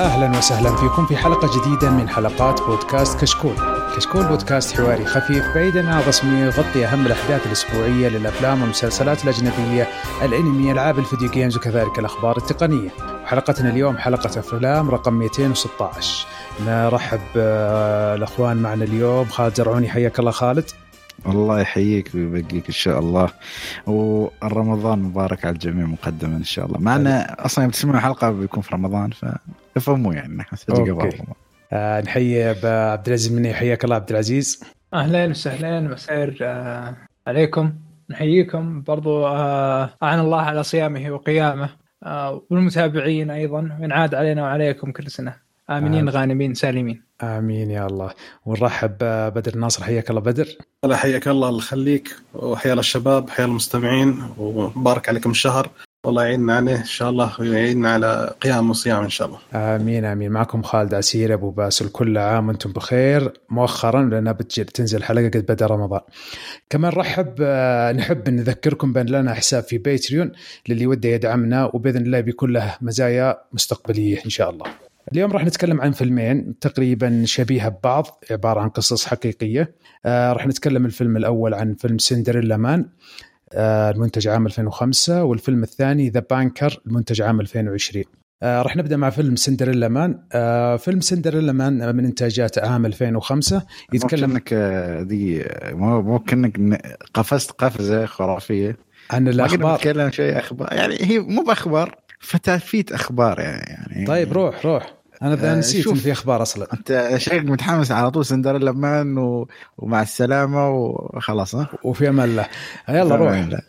يا أهلا وسهلا فيكم في حلقة جديدة من حلقات بودكاست كشكول. كشكول بودكاست حواري خفيف بعيدا عن الرسميه يغطي أهم الأحداث الأسبوعية للأفلام والمسلسلات الأجنبية، الأنمي، ألعاب الفيديو جيمز وكذلك الأخبار التقنية. وحلقتنا اليوم حلقة أفلام رقم 216. نرحب آه، الأخوان معنا اليوم خالد زرعوني حياك الله خالد. الله يحييك ويبقيك إن شاء الله. والرمضان مبارك على الجميع مقدما إن شاء الله. مع إن أصلا يوم تسمعون الحلقة بيكون في رمضان فافهموا يعني نحن أوكي. آه نحيي عبد العزيز مني. حياك الله عبد العزيز. أهلا وسهلا مساء آه عليكم. نحييكم. برضو آه أعان الله على صيامه وقيامه. آه والمتابعين أيضا. وينعاد علينا وعليكم كل سنة. آمنين آه. غانمين سالمين. آمين يا الله. ونرحب بدر الناصر حياك الله بدر. الله حياك الله الله يخليك. وحيا الشباب حيا المستمعين ومبارك عليكم الشهر. والله يعيننا عليه إن شاء الله ويعيننا على قيام وصيام إن شاء الله. آمين آمين. معكم خالد عسير أبو باسل. كل عام وأنتم بخير. مؤخرا لأن بتجي تنزل حلقه قد بدأ رمضان. كمان رحب آه، نحب نذكركم بأن لنا حساب في Patreon للي وده يدعمنا وبإذن الله بيكون له مزايا مستقبلية إن شاء الله. اليوم راح نتكلم عن فيلمين تقريبا شبيهة ببعض عبارة عن قصص حقيقية. آه راح نتكلم الفيلم الأول عن فيلم Cinderella Man آه المنتج عام 2005 والفيلم الثاني The Banker المنتج عام 2020 آه راح نبدأ مع فيلم Cinderella Man. آه فيلم Cinderella Man من إنتاجات عام 2005 يتكلم انك دي مو كأنك قفزت قفزة خرافية. عن الأخبار. نتكلم شيء أخبار. يعني هي مو بأخبار فتافيت أخبار يعني. طيب روح روح. أنا آه نسيت إن في أخبار أصلا. أنت شكلك متحمس على طول Cinderella Man و... ومع السلامة وخلاص ها؟ وفي أمان الله. يلا روح. لا.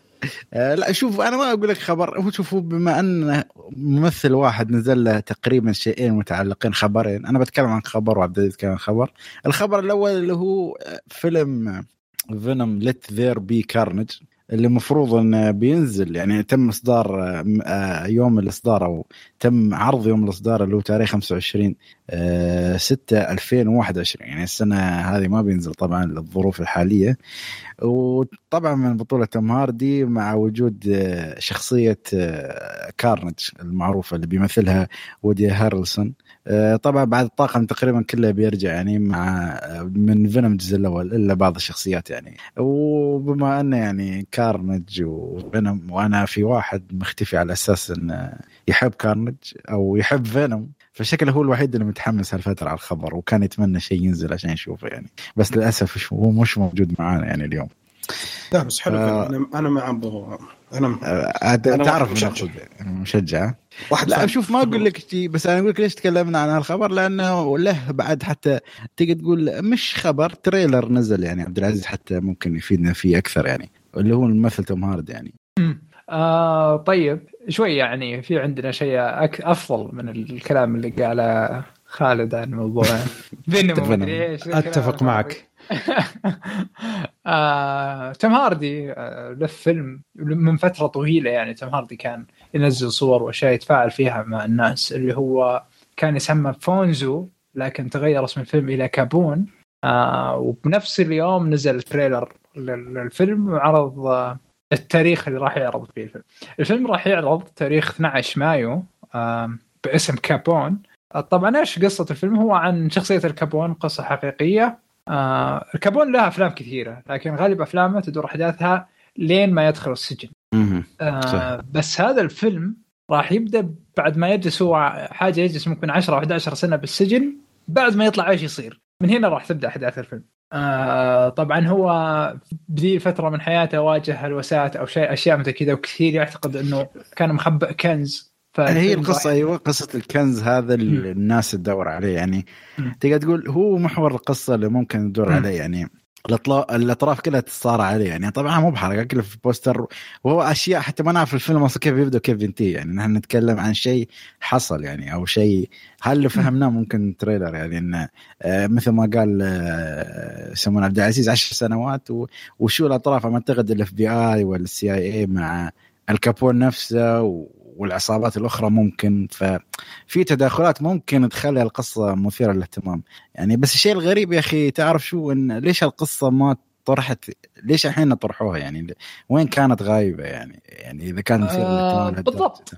آه لا شوف أنا ما أقول لك خبر. هو شوفوا بما أن ممثل واحد نزل له تقريبا شيئين متعلقين خبرين أنا بتكلم عن خبر وعبد العزيز كان خبر. الخبر الأول اللي هو فيلم Venom Let There Be Carnage اللي المفروض إنه بينزل يعني تم إصدار يوم الإصدار أو تم عرض يوم الإصدار اللي هو تاريخ 25 6 2021 يعني السنة هذه ما بينزل طبعا للظروف الحالية. وطبعا من بطولة توم هاردي مع وجود شخصية Carnage المعروفة اللي بيمثلها وودي هارلسون. طبعا بعد الطاقم تقريبا كله بيرجع يعني مع من Venom الجزء الأول إلا بعض الشخصيات يعني. وبما أنه يعني Carnage و Venom وأنا في واحد مختفي على أساس انه يحب Carnage أو يحب Venom فشكله هو الوحيد اللي متحمس هالفترة على الخبر وكان يتمنى شيء ينزل عشان يشوفه يعني. بس للأسف هو مش موجود معانا يعني اليوم. لا بس حلو آه أنا أنا مع أبو أنا آه تعرف مشجع. مشجع. واحد لا شوف ما أقول لك شيء بس أنا أقول لك ليش تكلمنا عن هالخبر لأنه له بعد حتى تقدر تقول مش خبر trailer نزل يعني عبد العزيز حتى ممكن يفيدنا فيه أكثر يعني اللي هو الممثل توم هاردي يعني. آه طيب شوي يعني في عندنا شيء أك أفضل من الكلام اللي قاله خالد عن موضوع Venom أتفق معك. آه، توم هاردي آه، له فيلم من فترة طويلة يعني توم هاردي كان ينزل صور وأشياء يتفاعل فيها مع الناس اللي هو كان يسمى Fonzo لكن تغير اسم الفيلم إلى Capone. آه وبنفس اليوم نزل ال trailer للفيلم وعرض آه التاريخ اللي راح يعرض فيه الفيلم. الفيلم راح يعرض تاريخ 12 مايو آه باسم Capone. طبعا إيش قصة الفيلم؟ هو عن شخصية آل كابون قصة حقيقية. آه آل كابون له أفلام كثيرة لكن غالب أفلامه تدور أحداثها لين ما يدخل السجن. آه بس هذا الفيلم راح يبدأ بعد ما يجلس هو حاجة يجلس ممكن 10 أو 11 سنة بالسجن بعد ما يطلع إيش يصير؟ من هنا راح تبدأ أحداث الفيلم. آه طبعا هو بذي الفترة من حياته واجه هلوسات أو شيء أشياء مثل كذا وكثير يعتقد إنه كان مخبئ كنز. هي القصة أيوه قصة الكنز هذا اللي الناس تدور عليه. يعني تقدر تقول هو محور القصة اللي ممكن تدور عليه. يعني الأطراف كلها تتصارع عليه يعني. طبعا مو بحركه كله في بوستر. وهو أشياء حتى ما نعرف الفيلم أصلا كيف يبدأ وكيف ينتهي يعني. نحن نتكلم عن شيء حصل يعني أو شيء هل اللي فهمناه ممكن trailer يعني. انه آه مثل ما قال آه يسمونه عبد العزيز 10 سنوات. وشو الأطراف؟ أعتقد ال FBI وال CIA مع آل كابون نفسه والعصابات الأخرى ممكن ففي تداخلات ممكن تخلي القصة مثيرة للاهتمام. يعني بس الشيء الغريب يا أخي تعرف شو؟ إن ليش القصة ما طرحت؟ ليش الحين طرحوها؟ يعني وين كانت غايبة؟ يعني يعني إذا كان مثير آه، للاهتمام بالضبط.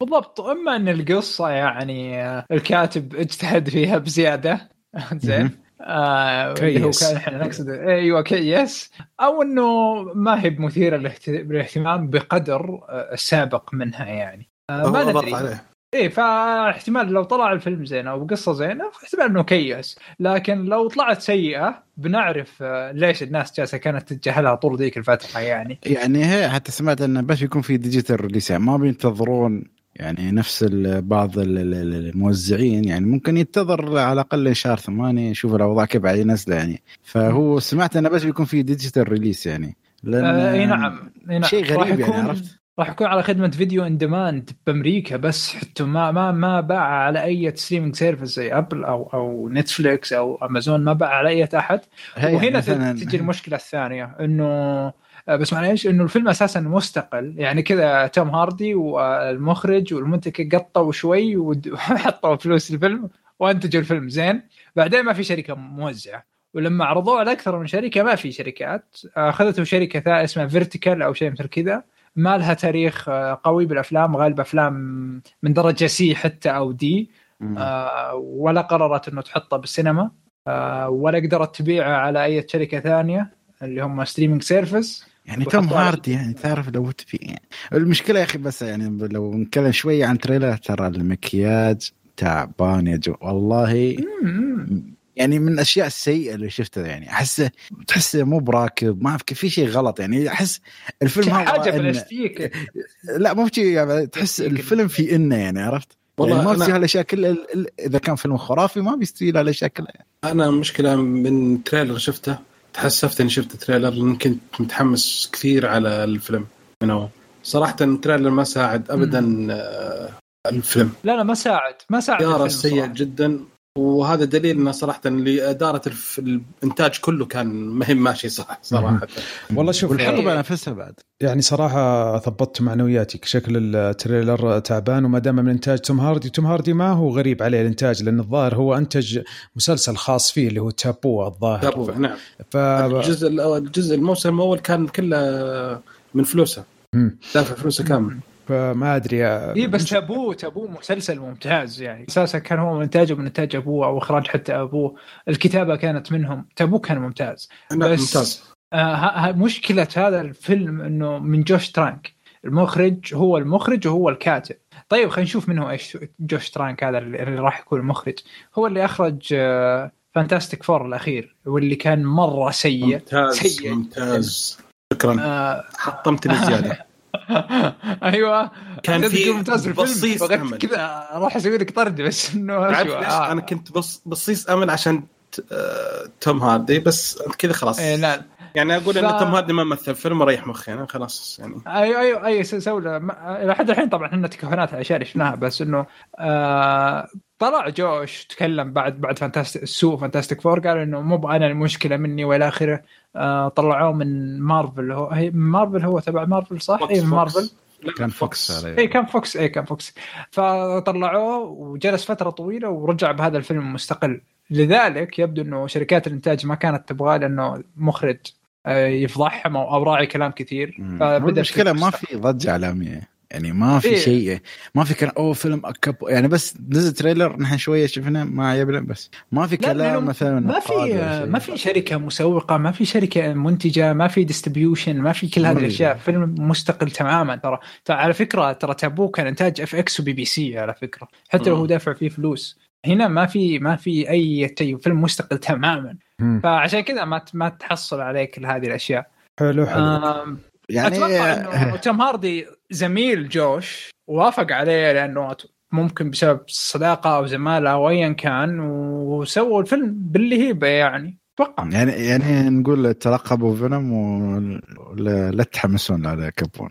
بالضبط. أما إن القصة يعني الكاتب اجتهد فيها بزيادة. زين. آه اللي هو كيس. كان إحنا نقصد. أيوه كيس أو إنه ما هي بمثيرة للاهت- للاهتمام بقدر آه، السابق منها يعني. آه ما ندري. عليه. إيه فاحتمال لو طلع الفيلم زين أو قصة زينة احتمال إنه كيس لكن لو طلعت سيئة بنعرف آه، ليش الناس جالسة كانت تتجاهلها طول ذيك الفترة يعني. يعني هي حتى سمعت انه بس يكون في digital release يعني ما بينتظرون يعني نفس بعض ال- ال- ال- الموزعين يعني ممكن ينتظر على الأقل شهر ثمانية يشوف الأوضاع كيف بعد ينزله يعني. فهو سمعت إنه بس بيكون في digital release يعني. لأن آه إي نعم إي نعم. شيء راح غريب يعني عرفت؟ راح يكون على خدمة video on demand بأمريكا بس حتى ما ما ما باع على أي streaming service زي Apple أو أو Netflix أو امازون ما باع على أي أحد. وهنا تجي المشكلة الثانية إنه بس معليش إنه الفيلم أساسا مستقل. يعني كذا توم هاردي والمخرج والمنتج قطوا شوي وحطوا فلوس الفيلم وأنتجوا الفيلم زين. بعدين ما في شركة موزعة. ولما عرضوه على أكثر من شركة ما في شركات. أخذته شركة ثانية اسمها Vertical أو شيء مثل كذا. ما لها تاريخ آه، قوي بالأفلام غالب أفلام من درجة C حتى أو D. آه، ولا قررت إنه تحطه بالسينما. آه، ولا قدرت تبيعه على أي شركة ثانية اللي هم streaming service يعني توم هاردي يعني تعرف لو تبي يعني المشكلة يا أخي بس يعني لو نتكلم شوية عن trailer ترى المكياج تعبان يا جو والله يعني من الأشياء السيئة اللي شفتها يعني. احسه تحسه مو براكب ما في في شيء غلط يعني. أحس الفيلم هذا حاجة إن- بلاستيك لا مو شيء يعني تحس الفيلم في إنه يعني عرفت؟ والله يعني ما بيصير هالأشياء كلها إذا كان فيلم خرافي ما بيستوي هالأشياء كلها أنا مشكلة من trailer شفته تحسفت إني شفت trailer لأن كنت متحمس كثير على الفيلم. من اول صراحة ال trailer ما ساعد ابدا آه، الفيلم. لا لا ما ساعد ما ساعد الفيلم سيء. جدا. وهذا دليل إنه صراحة اللي إدارة الف... الإنتاج كله كان ما هي ماشي صح صراحة. والله شوف والحقبة نفسها بعد. يعني صراحة ثبطت معنوياتي شكل ال trailer تعبان وما دام من إنتاج توم هاردي توم هاردي ما هو غريب عليه الإنتاج لأن الظاهر هو أنتج مسلسل خاص فيه اللي هو تابو الظاهر. تابو نعم. ف... الجزء الجزء الموسم الأول كان كله من فلوسه. دافع فلوسه كامل. فما أدري اي بس Taboo Taboo مسلسل ممتاز يعني. أساسا كان هو من انتاجه من إنتاج أبوه أو إخراج حتى أبوه. الكتابة كانت منهم. تابوه كان ممتاز. بس- ممتاز. آه ها- ها- مشكلة هذا الفيلم إنه من جوش ترانك. المخرج هو المخرج وهو الكاتب. طيب خلينا نشوف من هو إيش جوش ترانك هذا اللي اللي راح يكون المخرج. هو اللي أخرج آه Fantastic Four الأخير واللي كان مرة سيء. ممتاز سيء. ممتاز. شكرا. آه حطمتني زيادة. أيوه. كان في ممتاز بصيص أمل. كذا أروح أسوي لك طرد بس إنه؟ آه. أنا كنت بص بصيص أمل عشان آه، توم هاردي بس كذا خلاص. إيه لا. يعني أقول ف- ان توم هاردي ما مثل فيلم وريح مخي أنا خلاص يعني. أيوه أيوه اي سوله إلى حد الحين طبعا إحنا تكهنات على اللي شفناها بس إنه آه طلع جوش تكلم بعد بعد Fantastic السوء Fantastic Four قال إنه مو أنا المشكلة مني والى آخره. آه طلعوه من مارفل هو هي مارفل هو تبع مارفل صح؟ فوكس- اي. مارفل كان فوكس عليه. اي كان فوكس اي كان فوكس فطلعوه وجلس فترة طويلة ورجع بهذا الفيلم مستقل. لذلك يبدو إنه شركات الإنتاج ما كانت تبغاه لأنه مخرج آه، يفضحهم أو أو راعي كلام كثير. فبدأ المشكلة ما. في ضجة إعلامية. يعني ما في إيه. شيء ما في كلام اوه فيلم أكب يعني بس نزل trailer نحن شوية شفنا ما عجبنا بس ما في كلام مثلا ما في. ما في شركة مسوقة ما في شركة منتجة ما في distribution ما في كل هذه. الأشياء فيلم مستقل تماما ترى على فكرة ترى تابو كان إنتاج FX وبي بي سي على فكرة حتى لو. هو دافع فيه فلوس هنا ما في ما في أي شيء فيلم مستقل تماما مم. فعشان كذا ما ما تحصل عليه كل هذه الأشياء حلو حلو آم، يعني أتوقع إنه توم هاردي زميل جوش وافق عليه لأنه ممكن بسبب صداقة أو زمالة أو ايا كان وسووا الفيلم باللي هيبه يعني. أتوقع. يعني يعني نقول ترقبوا Venom ولا لا تحمسون على كابون.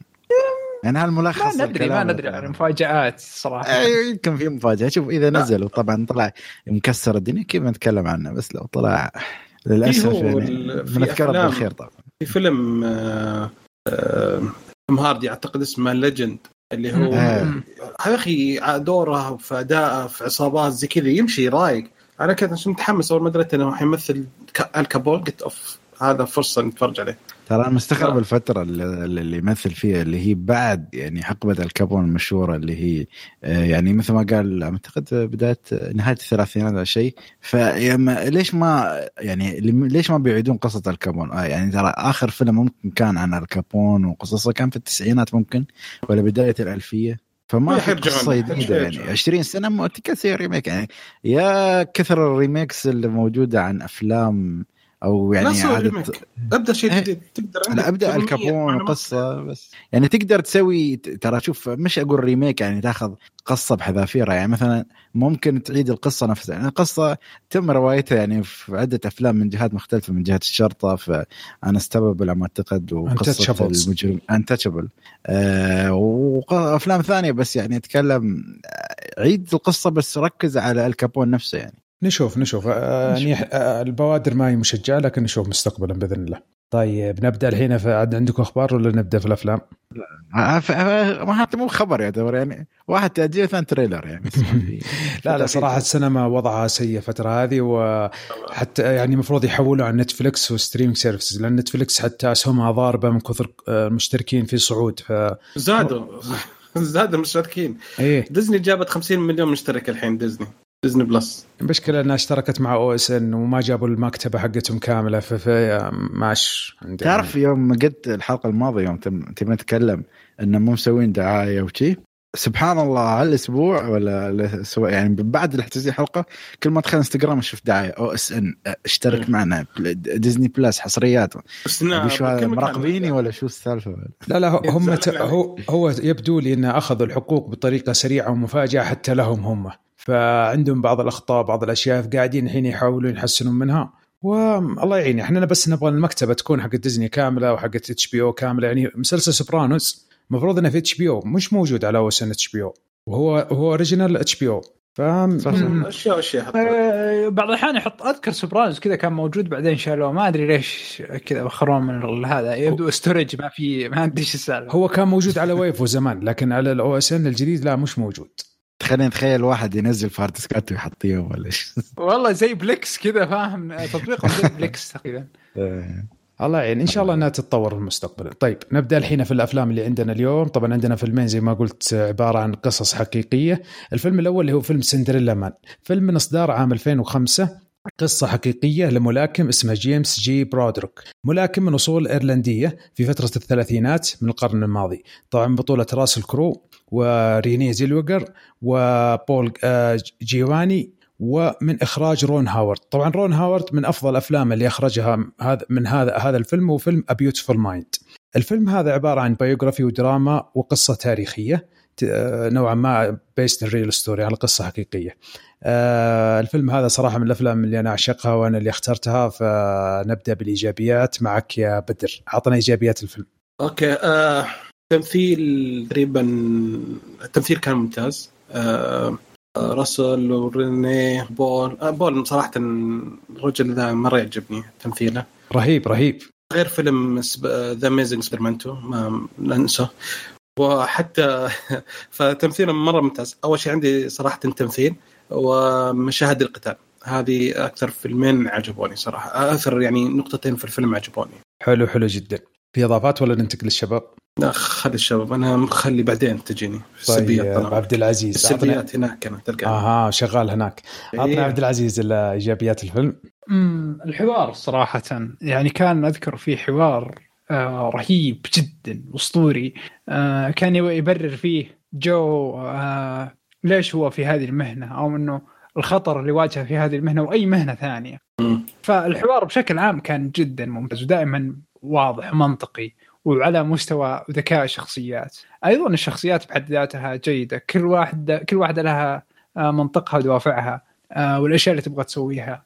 يعني هالملخص ما ندري ما ندري عن مفاجات صراحة. أيوة، يمكن في مفاجاه شوف إذا نزل وطبعا طلع مكسر الدنيا كيف نتكلم عنه بس لو طلع للأسف إيه يعني بنذكره بالخير طبعا. في فيلم آه، آه، توم هاردي أعتقد اسمه Legend اللي هو آه. يا أخي دوره في اداءه في عصابات زي كذا يمشي رايق أنا كنت عشان متحمس أول ما دريت إنه حيمثل آل كابون قلت اوف هذا فرصة نتفرج عليه ترى أنا مستغرب آه. الفترة اللي, اللي يمثل فيها اللي هي بعد يعني حقبه الكابون المشهورة اللي هي آه، يعني مثل ما قال أعتقد بداية نهاية الثلاثينات أو شيء فيما ليش ما يعني ليش ما بيعيدون قصة الكابون آه يعني ترى آخر فيلم ممكن كان عن الكابون وقصصه كان في التسعينات ممكن ولا بداية الألفية فما في. قصة جديدة يعني حيرجعون. 20 سنة تكسر remake يعني يا كثر الريميكس اللي موجودة عن أفلام أو لا يعني سوي عادة ريميك. أبدأ شيء إيه. جديد تقدر أنا عندك أبدأ 800 الكابون. قصه بس يعني تقدر تسوي ترى شوف مش أقول ريميك يعني تاخذ قصة بحذافيرها يعني مثلا ممكن تعيد القصة نفسها يعني القصة تم روايتها يعني في عدة أفلام من جهات مختلفة من جهة الشرطة في انستبل على ما أعتقد وقصة. المجرم انتشبل آه وأفلام ثانية بس يعني أتكلم آه، عيد القصة بس ركز على الكابون نفسه يعني نشوف نشوف. آه، يعني آه، البوادر ما هي مشجعة لكن نشوف مستقبلا بإذن الله. طيب نبدأ الحين عاد عندكم أخبار ولا نبدأ في الأفلام؟ ما حتى مو خبر يعتبر يعني واحد تأجيل ثاني trailer يعني. لا لا صراحة السينما وضعها سيء الفترة هذه وحتى يعني المفروض يحولوا عن نتفلكس و streaming services لأن نتفلكس حتى أسهمها ضاربة من كثر آه، المشتركين في صعود. ف زادوا. زادوا المشتركين. إيه. ديزني جابت 50 مليون مشترك الحين ديزني. ديزني بلس المشكلة انها اشتركت مع OSN وما جابوا المكتبة حقتهم كاملة ف ف- ماش عندي. تعرف يوم قلت الحلقة الماضية يوم تم- نتكلم انه مو مسوين دعاية وشي؟ سبحان الله هالأسبوع ولا يعني بعد الحلقة كل ما ادخل إنستغرام أشوف دعاية OSN اشترك معنا Disney Plus حصريات. بس شو. مراقبيني ولا شو السالفة؟ لا لا هم هو هو يبدو لي ان أخذوا الحقوق بطريقة سريعة ومفاجأة حتى لهم هم. فعندهم بعض الأخطاء بعض الأشياء قاعدين الحين يحاولون يحسنون منها. والله يعين إحنا بس نبغى المكتبة تكون حقت ديزني كاملة وحقت HBO كاملة يعني مسلسل سوبرانوس المفروض إنه في HBO مش موجود على OSN HBO وهو هو original HBO. ف مم. أشياء واشياء حتى. آه، بعض الأحيان يحط أذكر سوبرانوس كذا كان موجود بعدين شالوه ما أدري ليش كذا بخروه من ال- هذا يبدو storage ما في ما ادري إيش السالفه هو كان موجود على Wavo زمان لكن على ال OSN الجديد لا مش موجود. خلينا نتخيل واحد ينزل هارديسكات ويحطيهم ولا إيش والله زي Plex كذا فاهم؟ تطبيق زي Plex تقريبا. الله يعين إن شاء الله إنها تتطور في المستقبل. طيب نبدأ الحين في الأفلام اللي عندنا اليوم. طبعا عندنا فيلمين زي ما قلت عبارة عن قصص حقيقية. الفيلم الأول اللي هو فيلم Cinderella Man. فيلم من اصدار عام 2005 قصة حقيقية لملاكم اسمه جيمس جي برادوك ملاكم من أصول إيرلندية في فترة الثلاثينات من القرن الماضي. طبعا بطولة راسل كرو وريني زيلوجر وبول آه، جياماتي ومن إخراج رون هاورد. طبعا رون هاورد من أفضل الأفلام اللي أخرجها هذا من هذا هذا الفيلم هو فيلم A Beautiful Mind. الفيلم هذا عبارة عن biography ودراما وقصة تاريخية. نوعا ما based real story على قصة حقيقية. آه، الفيلم هذا صراحة من الأفلام اللي أنا أعشقها وأنا اللي اخترتها فنبدأ بالإيجابيات. معك يا بدر أعطنا إيجابيات الفيلم. okay آه، تمثيل تقريبا التمثيل كان ممتاز. آه، آه، راسل وريني بول. آه، بول صراحة الرجل ذا مرة يعجبني تمثيله. رهيب رهيب. غير فيلم The Amazing Spider-Man 2 ما ننساه. وحتى فتمثيله مرة ممتاز. أول شيء عندي صراحة تمثيل ومشاهد القتال. هذه أكثر فيلمين عجبوني صراحة. أكثر يعني نقطتين في الفيلم عجبوني. حلو حلو جدا. في إضافات ولا ننتقل للشباب؟ لا خلي الشباب. أنا مخلي بعدين تجيني في طيب السلبيات طبعاً. عبد العزيز السلبيات هناك أنا تلقى. أها شغال هناك. عطنا إيه. عبد العزيز ايجابيات الفيلم. امم الحوار صراحة يعني كان أذكر في حوار آه رهيب جدا أسطوري. آه كان يبرر فيه جو آه ليش هو في هذه المهنة؟ أو إنه الخطر اللي واجهه في هذه المهنة وأي مهنة ثانية. مم. فالحوار بشكل عام كان جدا ممتاز ودائما واضح ومنطقي وعلى مستوى ذكاء الشخصيات. أيضا الشخصيات بحد ذاتها جيدة كل واحدة كل واحدة لها منطقها ودوافعها والأشياء اللي تبغى تسويها.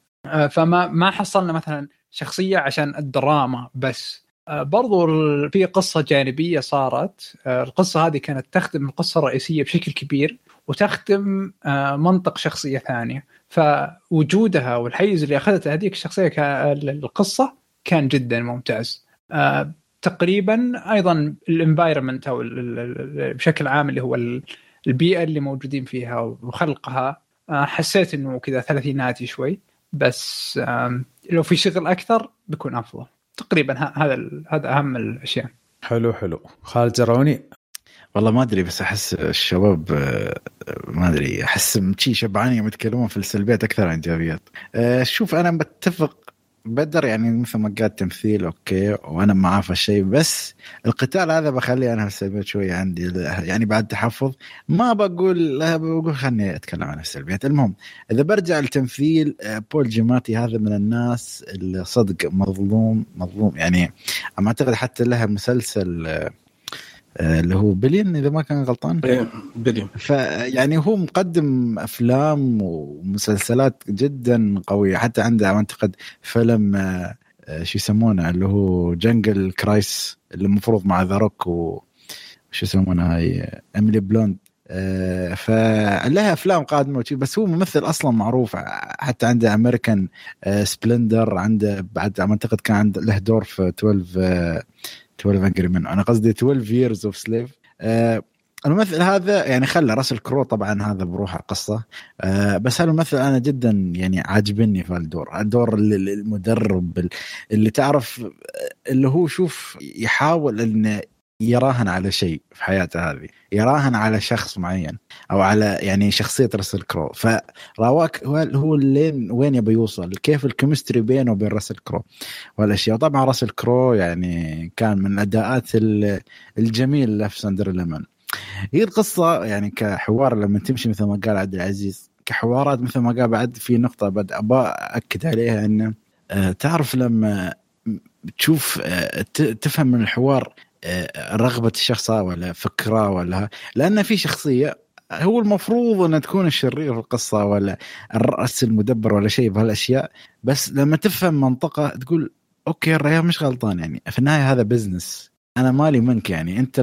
فما ما حصلنا مثلا شخصية عشان الدراما بس. برضو ال- في قصة جانبية صارت. آه، القصة هذه كانت تخدم القصة الرئيسية بشكل كبير وتخدم آه، منطق شخصية ثانية. فوجودها والحيز اللي أخذته هذيك الشخصية القصة كان جدا ممتاز. آه، تقريبا أيضا الانفايرمنت أو بشكل عام اللي هو ال- البيئة اللي موجودين فيها وخلقها. آه، حسيت إنه كذا ثلاثيناتي شوي بس لو في شغل أكثر بيكون أفضل. تقريبا ه- هذا هذا أهم الأشياء. حلو حلو. خالد جروني والله ما أدري بس أحس الشباب آه، ما أدري أحس شي شبعانين يوم يتكلمون في السلبيات أكثر عن الإيجابيات. آه، شوف أنا بتفق بدر يعني مثل ما قال تمثيل okay وأنا معاه في الشيء بس القتال هذا بخلي أنا السلبيات شوية عندي يعني بعد تحفظ. ما بقول لا بقول خلني أتكلم عن السلبيات. المهم إذا برجع للتمثيل آه، بول جياماتي هذا من الناس اللي صدق مظلوم مظلوم. يعني أنا أعتقد حتى لها مسلسل آه، اللي هو بليون إذا ما كان غلطان. إيه، بليون. فيعني هو مقدم أفلام ومسلسلات جدا قوية. حتى عنده أعتقد فيلم آه، آه، شو يسمونه اللي هو Jungle Cruise اللي المفروض مع The Rock و شو يسمونها هاي اميلي بلنت آه، فلها أفلام قادمة وشي، بس هو ممثل أصلا معروف. حتى عنده American Splendor عنده بعد أعتقد كان عنده له دور في 12 آه، 12 Angry من أنا قصدي 12 Years of Slave الممثل هذا يعني خلى راسل كرو طبعا هذا بروحه قصه آه بس هذا الممثل أنا جدا يعني عاجبني في الدور الدور المدرب ال- اللي تعرف آه، اللي هو شوف يحاول إنه يراهن على شيء في حياته هذه يراهن على شخص معين أو على يعني شخصية راسل كرو. فراواك هو لين وين يبي يوصل؟ كيف ال chemistry بينه وبين راسل كرو؟ والأشياء. طبعا راسل كرو يعني كان من الاداءات ال- الجميل في Cinderella Man هي القصة يعني كحوار لما تمشي مثل ما قال عبد العزيز كحوارات مثل ما قال بعد في نقطة بعد ابى اكد عليها إنه آه، تعرف لما تشوف آه، تفهم من الحوار رغبة الشخص ولا فكرة ولا لأن في شخصية هو المفروض إنها تكون الشرير في القصة ولا الرأس المدبر ولا شيء بهالأشياء بس لما تفهم منطقة تقول okay الريال مش غلطان يعني. في النهاية هذا business أنا مالي منك يعني. أنت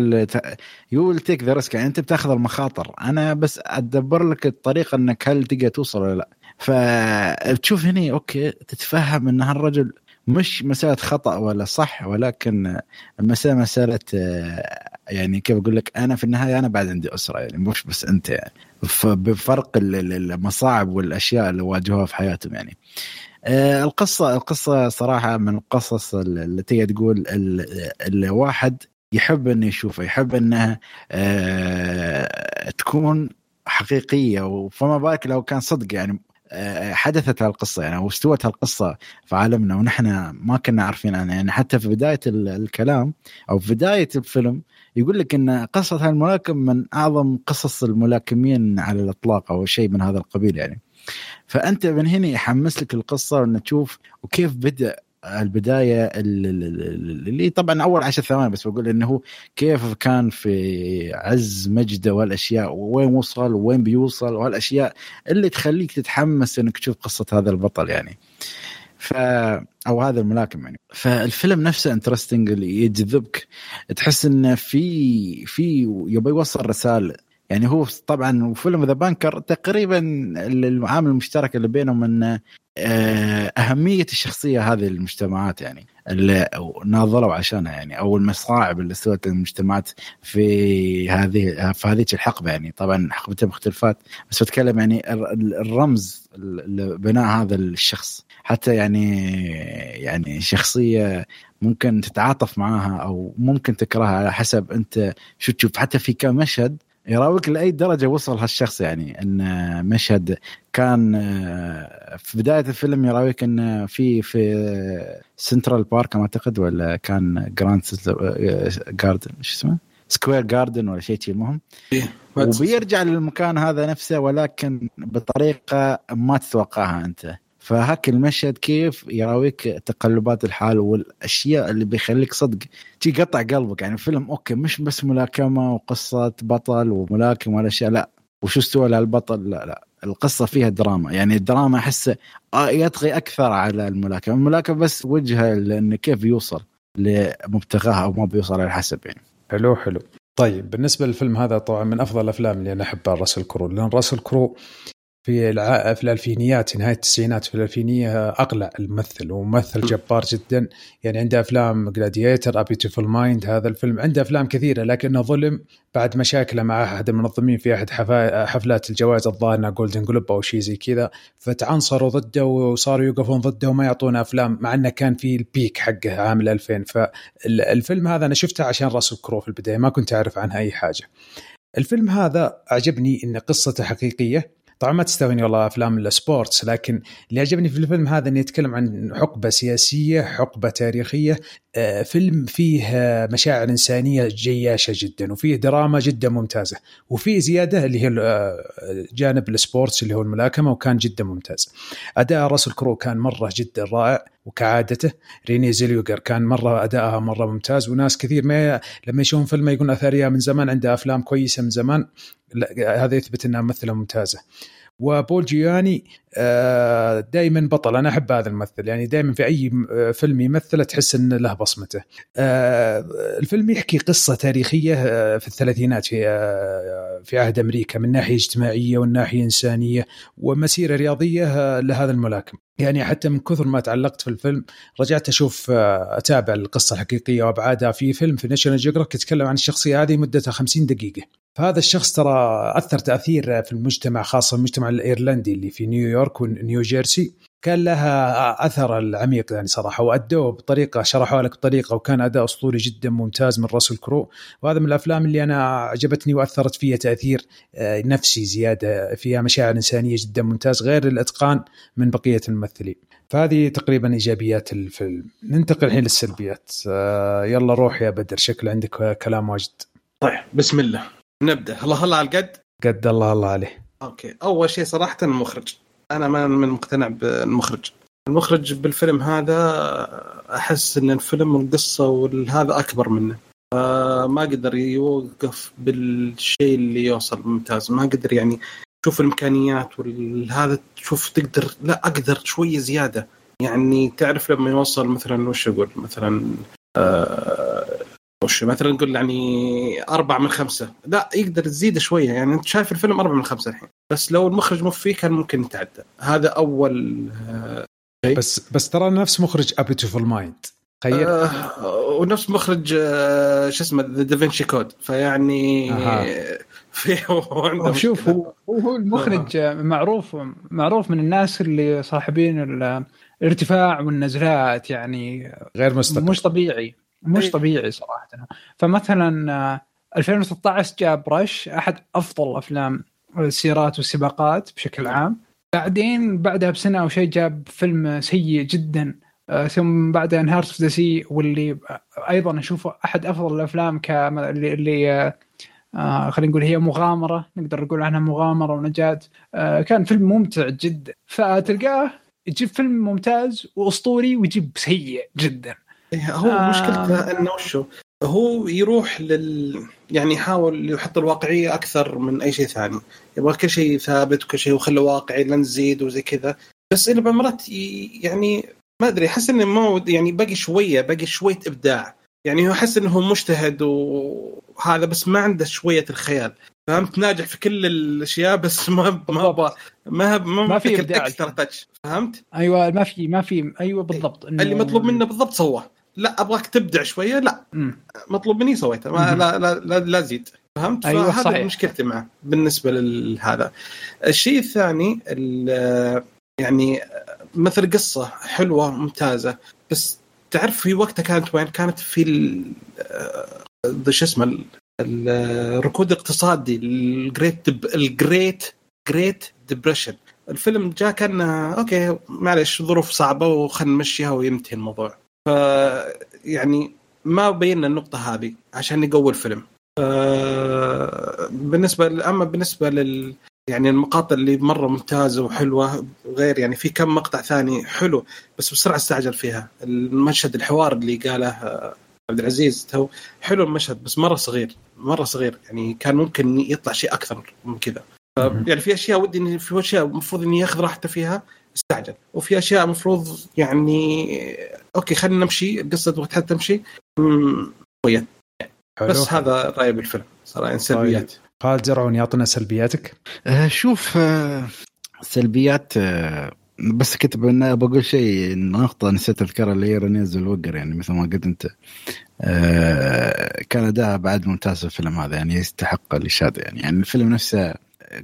you will take the risk يعني. أنت بتاخذ المخاطر. أنا بس أدبر لك الطريقة إنك هل تقدر توصل ولا لا. فتشوف هنا okay تتفهم إن هالرجل مش مسألة خطأ ولا صح ولكن المساله مسألة آه، يعني كيف أقول لك أنا في النهاية أنا بعد عندي أسرة يعني مش بس أنت يعني. بفرق ال- ال- المصاعب والأشياء اللي واجهوها في حياتهم يعني. آه، القصة القصة صراحة من القصص تقدر تقول ال- الواحد يحب إنه يشوفها يحب إنها آه، تكون حقيقية. فما بالك لو كان صدق يعني حدثت هالقصة يعني أو استوت هالقصة في عالمنا ونحن ما كنا عارفين عنها. يعني حتى في بداية ال- الكلام أو في بداية الفيلم يقول لك إن قصة هالملاكم من أعظم قصص الملاكمين على الإطلاق أو شيء من هذا القبيل يعني. فأنت من هنا يحمس لك القصة وان تشوف وكيف بدأ البداية ال- ال- ال- اللي طبعا أول عشر ثواني بس بقول إنه كيف كان في عز مجده والأشياء وين وصل وين بيوصل وهالاشياء اللي تخليك تتحمس إنك تشوف قصة هذا البطل يعني. ف أو هذا الملاكم يعني. فالفيلم نفسه interesting اللي يجذبك. تحس إنه في في يبي يوصل رسالة. يعني هو طبعا فيلم The Banker تقريبا العامل المشترك اللي بينهم إنه أهمية الشخصية هذه للمجتمعات يعني اللي ناضلوا عشانها يعني أو المصاعب اللي سوت المجتمعات في هذه في هذيك الحقبة يعني. طبعا حقبتين مختلفات بس بتكلم يعني ال- الرمز بناء هذا الشخص. حتى يعني يعني شخصية ممكن تتعاطف معاها أو ممكن تكرهها على حسب أنت شو تشوف. حتى في كم مشهد يراويك لأي درجة وصل هالشخص يعني إن مشهد كان آه، في بداية الفيلم يراويك إن في في Central Park ما أعتقد ولا كان Grand Garden شو اسمه؟ Square Garden ولا شيء المهم. تس- وبيرجع للمكان هذا نفسه ولكن بطريقة ما تتوقعها أنت. فهاك المشهد كيف يراويك تقلبات الحال والأشياء اللي بيخليك صدق. تقطع قلبك يعني فيلم okay مش بس ملاكمة وقصة بطل وملاكم والاشياء لا. وشو استوى لهالبطل لا لا. القصة فيها دراما يعني الدراما احسه آه يطغي أكثر على الملاكمة. الملاكمة بس وجهه لأنه كيف يوصل لمبتغاه أو ما بيوصل على حسب يعني. حلو حلو. طيب بالنسبة للفيلم هذا طبعا من أفضل الأفلام اللي أنا أحبها راسل كرو. لأن راسل كرو في الع... في الألفينيات نهاية التسعينات في الألفينية أقلع الممثل وممثل جبار جدا. يعني عنده أفلام Gladiator A Beautiful Mind هذا الفيلم. عنده أفلام كثيرة لكنه ظلم بعد مشاكله مع أحد المنظمين في أحد حفا... حفلات الجوائز الظاهر انها Golden Globe أو شيء زي كذا. فتعنصروا ضده وصاروا يوقفون ضده وما يعطونه أفلام مع إنه كان في ال peak حقه عام 2000 فالفيلم هذا أنا شفته عشان راسل كرو في البداية ما كنت أعرف عنها أي حاجة. الفيلم هذا عجبني إن قصته حقيقية. طبعا ما تستهويني والله أفلام ال sports لكن اللي عجبني في الفيلم هذا إنه يتكلم عن حقبة سياسية حقبة تاريخية آه، فيلم فيه مشاعر إنسانية جياشة جدا وفيه دراما جدا ممتازة وفيه زيادة اللي هي آه، جانب ال sports اللي هو الملاكمة وكان جدا ممتاز. أداء راسل كرو كان مرة جدا رائع. وكعادته. ريني زيلويجر كان مرة ادائها مرة ممتاز وناس كثير ما لما يشوفون فيلم يقولون اثرياء من زمان عنده أفلام كويسة من زمان. هذا يثبت إنها ممثلة ممتازة. وبول جياماتي آه، دائما بطل. أنا أحب هذا الممثل. يعني دائما في أي فيلم يمثله تحس إن له بصمته. آه، الفيلم يحكي قصة تاريخية آه، في الثلاثينات في في عهد أمريكا من ناحية اجتماعية والناحية إنسانية ومسيرة رياضية لهذا الملاكم. يعني حتى من كثر ما تعلقت في الفيلم رجعت أشوف أتابع القصة الحقيقية وأبعادها في فيلم في ناشونال جيوغرافيك يتكلم عن الشخصية هذه مدتها 50 دقيقة. فهذا الشخص ترى أثر تأثير في المجتمع خاصة المجتمع الإيرلندي اللي في نيويورك ونيو جيرسي. كان لها أثر العميق يعني صراحة وأدوه بطريقة شرحوها لك بطريقة وكان أداء أسطوري جدا ممتاز من راسل كرو. وهذا من الأفلام اللي أنا عجبتني وأثرت فيها تأثير آه، نفسي زيادة فيها مشاعر إنسانية جدا ممتاز غير الإتقان من بقية الممثلين. فهذه تقريبا إيجابيات الفيلم. ننتقل الحين للسلبيات. آه، يلا روح يا بدر شكل عندك كلام واجد. طيب بسم الله. نبدأ. الله الله على القد؟ قد الله الله عليه. أوكي. أول شيء صراحة المخرج. أنا ما من مقتنع بالمخرج. المخرج بالفيلم هذا أحس إن الفيلم والقصة والهذا أكبر منه. ما قدر يوقف بالشيء اللي يوصل ممتاز. ما قدر يعني تشوف الإمكانيات وهذا تشوف تقدر لا أقدر شوية زيادة. يعني تعرف لما يوصل مثلا وش أقول؟ مثلا آه وش مثلا نقول يعني أربعة من خمسة. لا يقدر تزيد شوية يعني أنت شايف الفيلم أربعة من خمسة الحين. بس لو المخرج مو فيه كان ممكن يتعدى. هذا أول آه، شيء. بس بس ترى نفس مخرج A Beautiful Mind تخيل. آه ونفس مخرج آه شو اسمه The Da Vinci Code فيعني آه. في شوف هو هو المخرج آه. معروف معروف من الناس اللي صاحبين الارتفاع والنزلات يعني غير مستقر مش طبيعي. مش طبيعي صراحة. فمثلا 2013 آه، جاب Rush أحد أفضل أفلام السيارات والسباقات بشكل عام. بعدين بعدها بسنة أو شيء جاب فيلم سيء جدا آه، ثم بعدها In the Heart of the Sea واللي أيضا أشوفه أحد أفضل الأفلام ك اللي, اللي آه خلينا نقول هي مغامرة نقدر نقول عنها مغامرة ونجاة. آه كان فيلم ممتع جدا. فتلقاه يجيب فيلم ممتاز وأسطوري ويجيب سيء جدا. إيه، هو آه. مشكلته إنه وشو؟ هو يروح لل يعني يحاول يحط الواقعية أكثر من أي شيء ثاني. يبغى كل شيء ثابت وكل شيء وخله واقعي لا نزيد وزي كذا. بس إلى مرات يعني ما أدري أحس إنه ما يعني باقي شوية باقي شوية إبداع. يعني هو أحس إنه هو مجتهد وهذا بس ما عنده شوية الخيال. فهمت؟ ناجح في كل الأشياء بس ما ما ما ما, ما, ما في إبداع. اكسترا تاتش فهمت؟ أيوه ما في ما في أيوه بالضبط. اللي مطلوب منه بالضبط سواه. لا أبغاك تبدع شوية لا مم. مطلوب مني سويته ما لا لا لا, لا زيد فهمت؟ أيوة فهذا صحيح. مشكلتي معه بالنسبة لهذا الشيء الثاني يعني مثل قصة حلوة ممتازة بس تعرف في وقتها كانت وين؟ كانت في شو اسمه الركود الاقتصادي ال Great ال Great Great Depression الفيلم جاء كان okay معلش ظروف صعبة وخلينا نمشيها وينتهي الموضوع ف يعني ما بينا النقطة هذه عشان نقوي الفيلم. بالنسبة أما بالنسبة لل يعني المقاطع اللي مرة ممتازة وحلوة غير يعني في كم مقطع ثاني حلو بس بسرعة استعجل فيها. المشهد الحوار اللي قاله عبد العزيز تو حلو المشهد بس مرة صغير مرة صغير. يعني كان ممكن يطلع شيء أكثر من كذا. يعني في أشياء ودي في أشياء المفروض إني ياخذ راحته فيها استعجل. وفي أشياء المفروض يعني أوكي خلينا نمشي القصة تبغى تمشي؟ شوية بس هذا رأيي بالفيلم صراحة يعني سلبيات. طيب. خالد زرعون يعطينا سلبياتك. آه شوف آه سلبيات آه، بس كنت بقول شيء نقطة نسيت أذكرها اللي هي رينيه زلوجر يعني مثل ما قلت أنت. آه، كان اداءها بعد ممتاز في الفيلم هذا يعني يستحق الإشادة يعني. يعني الفيلم نفسه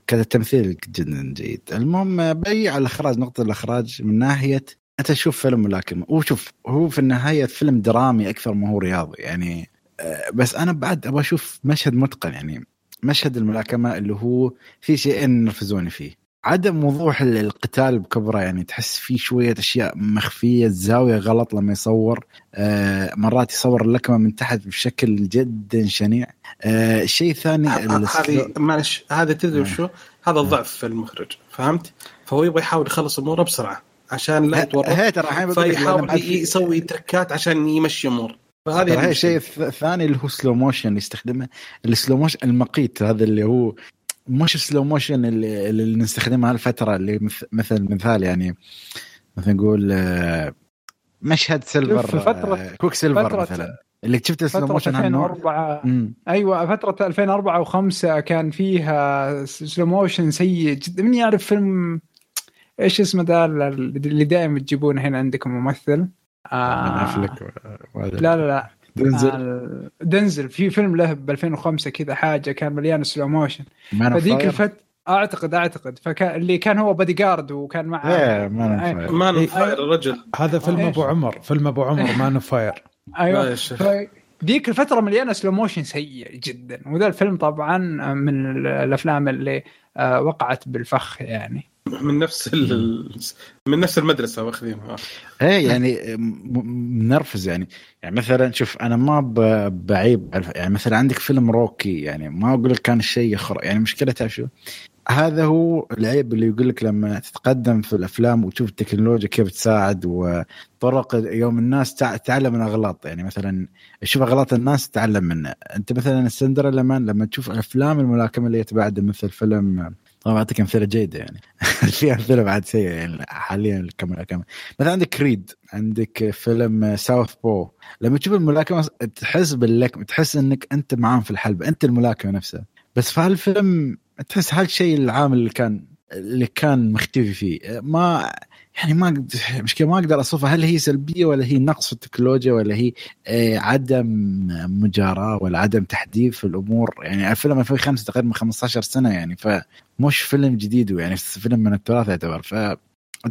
كتمثيل جدا جيد. المهم بي على الإخراج نقطة الإخراج من ناحية أنت تشوف فيلم ملاكمة وشوف هو في النهاية فيلم درامي أكثر ما هو رياضي. يعني آه، بس أنا بعد أبغى أشوف مشهد متقن يعني مشهد الملاكمة اللي هو في شيئين ينرفزوني فيه. عدم وضوح ال- القتال بكبره يعني تحس فيه شوية أشياء مخفية الزاوية غلط لما يصور آه مرات يصور اللكمة من تحت بشكل جدا شنيع آه الشيء الثاني هذه معلش هذا تدري آه. وشو؟ هذا الضعف في المخرج فهمت؟ فهو يبغى يحاول يخلص أموره بسرعة عشان لا يتورط ترى فيحاول في- يسوي trick ات عشان يمشي امور فهذه الشيء الث- الثاني اللي هو slow motion يستخدمه ال slow motion المقيت هذا اللي هو مش slow motion اللي, اللي نستخدمها هالفتره اللي مث- مثل مثال يعني. مثلا نقول آه، مشهد سيلفر في فترة- آه، Quicksilver فترة- مثلا. اللي شفت فترة موشن هالنوع 2004 مم. أيوه فترة 2004 و5 كان فيها سلو موشن سيء جدا. من يعرف فيلم إيش اسمه ده اللي دائما تجيبونه هنا عندكم ممثل؟ آه وهذا. لا لا لا. دنزل آه دنزل في فيلم له ب 2005 كذا حاجة كان مليان سلو موشن فذيك فاير. الفت اعتقد أعتقد فكان اللي كان هو بادي جارد وكان معه إيه مان أي- فاير. مان إيه. فاير الرجل هذا فيلم إيش؟ أبو عمر فيلم أبو عمر مان اوف فاير أيوه. ذيك الفترة مليانة slow motion سيء جدا وذا الفيلم طبعا من الأفلام اللي آه، وقعت بالفخ يعني من نفس. من نفس المدرسة واخذينها. إيه يعني منرفز يعني. يعني مثلا شوف أنا ما بعيب يعني مثلا عندك فيلم روكي يعني ما أقول لك كان الشيء يخرع يعني مشكلة تعرف شو؟ هذا هو العيب اللي يقول لك لما تتقدم في الأفلام وتشوف التكنولوجيا كيف تساعد وطرق يوم الناس تع- تتعلم من أغلاط. يعني مثلا شوف أغلاط الناس تتعلم منها. أنت مثلا السندريلا مان لما تشوف أفلام الملاكمة اللي تبعد مثل فيلم طبعا أعطيك أمثلة جيدة يعني. في أمثلة بعد سيئه يعني حاليا كملاكمه مثلا عندك كريد عندك فيلم ساوث بو لما تشوف الملاكمة تحس باللكم تحس إنك أنت معاهم في الحلبة أنت الملاكمة نفسها. بس في هالفيلم تحس هالشيء العامل اللي كان اللي كان مختفي فيه. ما يعني ما مشكله ما أقدر أصفها. هل هي سلبية ولا هي نقص في التكنولوجيا ولا هي آه، عدم مجاراة ولا عدم تحديث في الأمور؟ يعني الفيلم 2005 تقريبا 15 سنة يعني فمش فيلم جديد يعني فيلم من التراث يعتبر. ف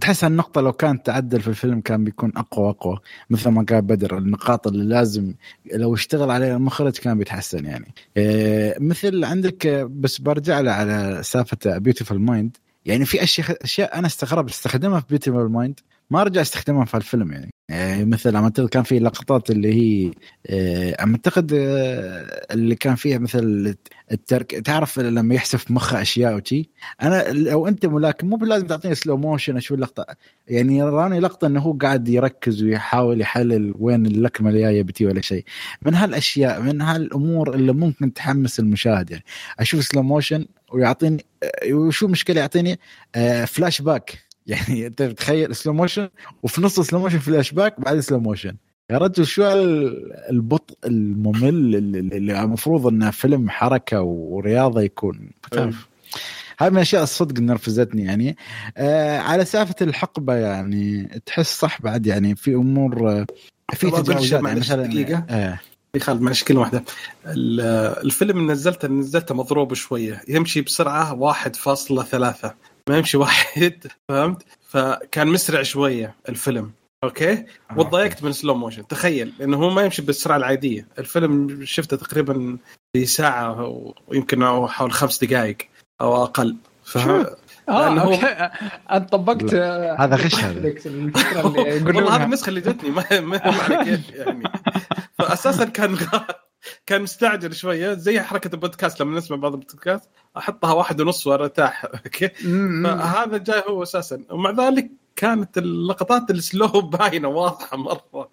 تحس هالنقطة لو كانت تعدل في الفيلم كان بيكون أقوى وأقوى مثل ما قال بدر النقاط اللي لازم لو اشتغل عليها المخرج كان بيتحسن يعني. إيه، مثل عندك آه، بس برجع له على سالفة Beautiful Mind يعني في أشياء أشياء أنا استغرب استخدمها في Beautiful Mind ما ارجع استخدمها في الفيلم يعني. آه، مثل كان في لقطات اللي هي آه، أعتقد آه، اللي كان فيها مثل ال trick تعرف لما يحسف مخه أشياء وشي؟ أنا لو أنت ملاكم مو بلازم تعطيني slow motion أشوف اللقطة. يعني وراني لقطة إنه هو قاعد يركز ويحاول يحلل وين اللكمة الجايه بتي ولا شيء. من هالأشياء من هالأمور اللي ممكن تحمس المشاهد يعني. أشوف slow motion ويعطيني آه، وشو مشكلة يعطيني؟ آه، فلاش باك يعني أنت تخيل slow motion وفي نص slow motion flashback بعد slow motion يا رجل شو ال- البطء الممل اللي المفروض انه فيلم حركة ورياضة يكون. هاي من الأشياء الصدق نرفزتني يعني. آه على سالفه الحقبة يعني تحس صح بعد يعني في أمور آه، في تجاوزات يعني مثلا دقيقة. آه. يا خالد معلش كلمة واحدة. ال- الفيلم نزلته نزلته مضروب شوية. يمشي بسرعة 1.3 ما يمشي واحد فهمت؟ فكان مسرع شوية الفيلم. okay؟ وتضايقت من slow motion تخيل إنه هو ما يمشي بالسرعة العادية. الفيلم شفته تقريبا في ساعه ويمكن حول خمس دقائق أو أقل. ف... آه لأنه هو- okay أنت طبقت آه، هذا غش هذا. والله هذه النسخه اللي جتني ما ما يعني. فاساسا كان كان مستعجل شوية زي حركة البودكاست لما نسمع بعض البودكاست أحطها واحد ونص وأرتاح. أوكي. فهذا جاي هو أساسا. ومع ذلك كانت اللقطات ال slow باينة واضحة مرة.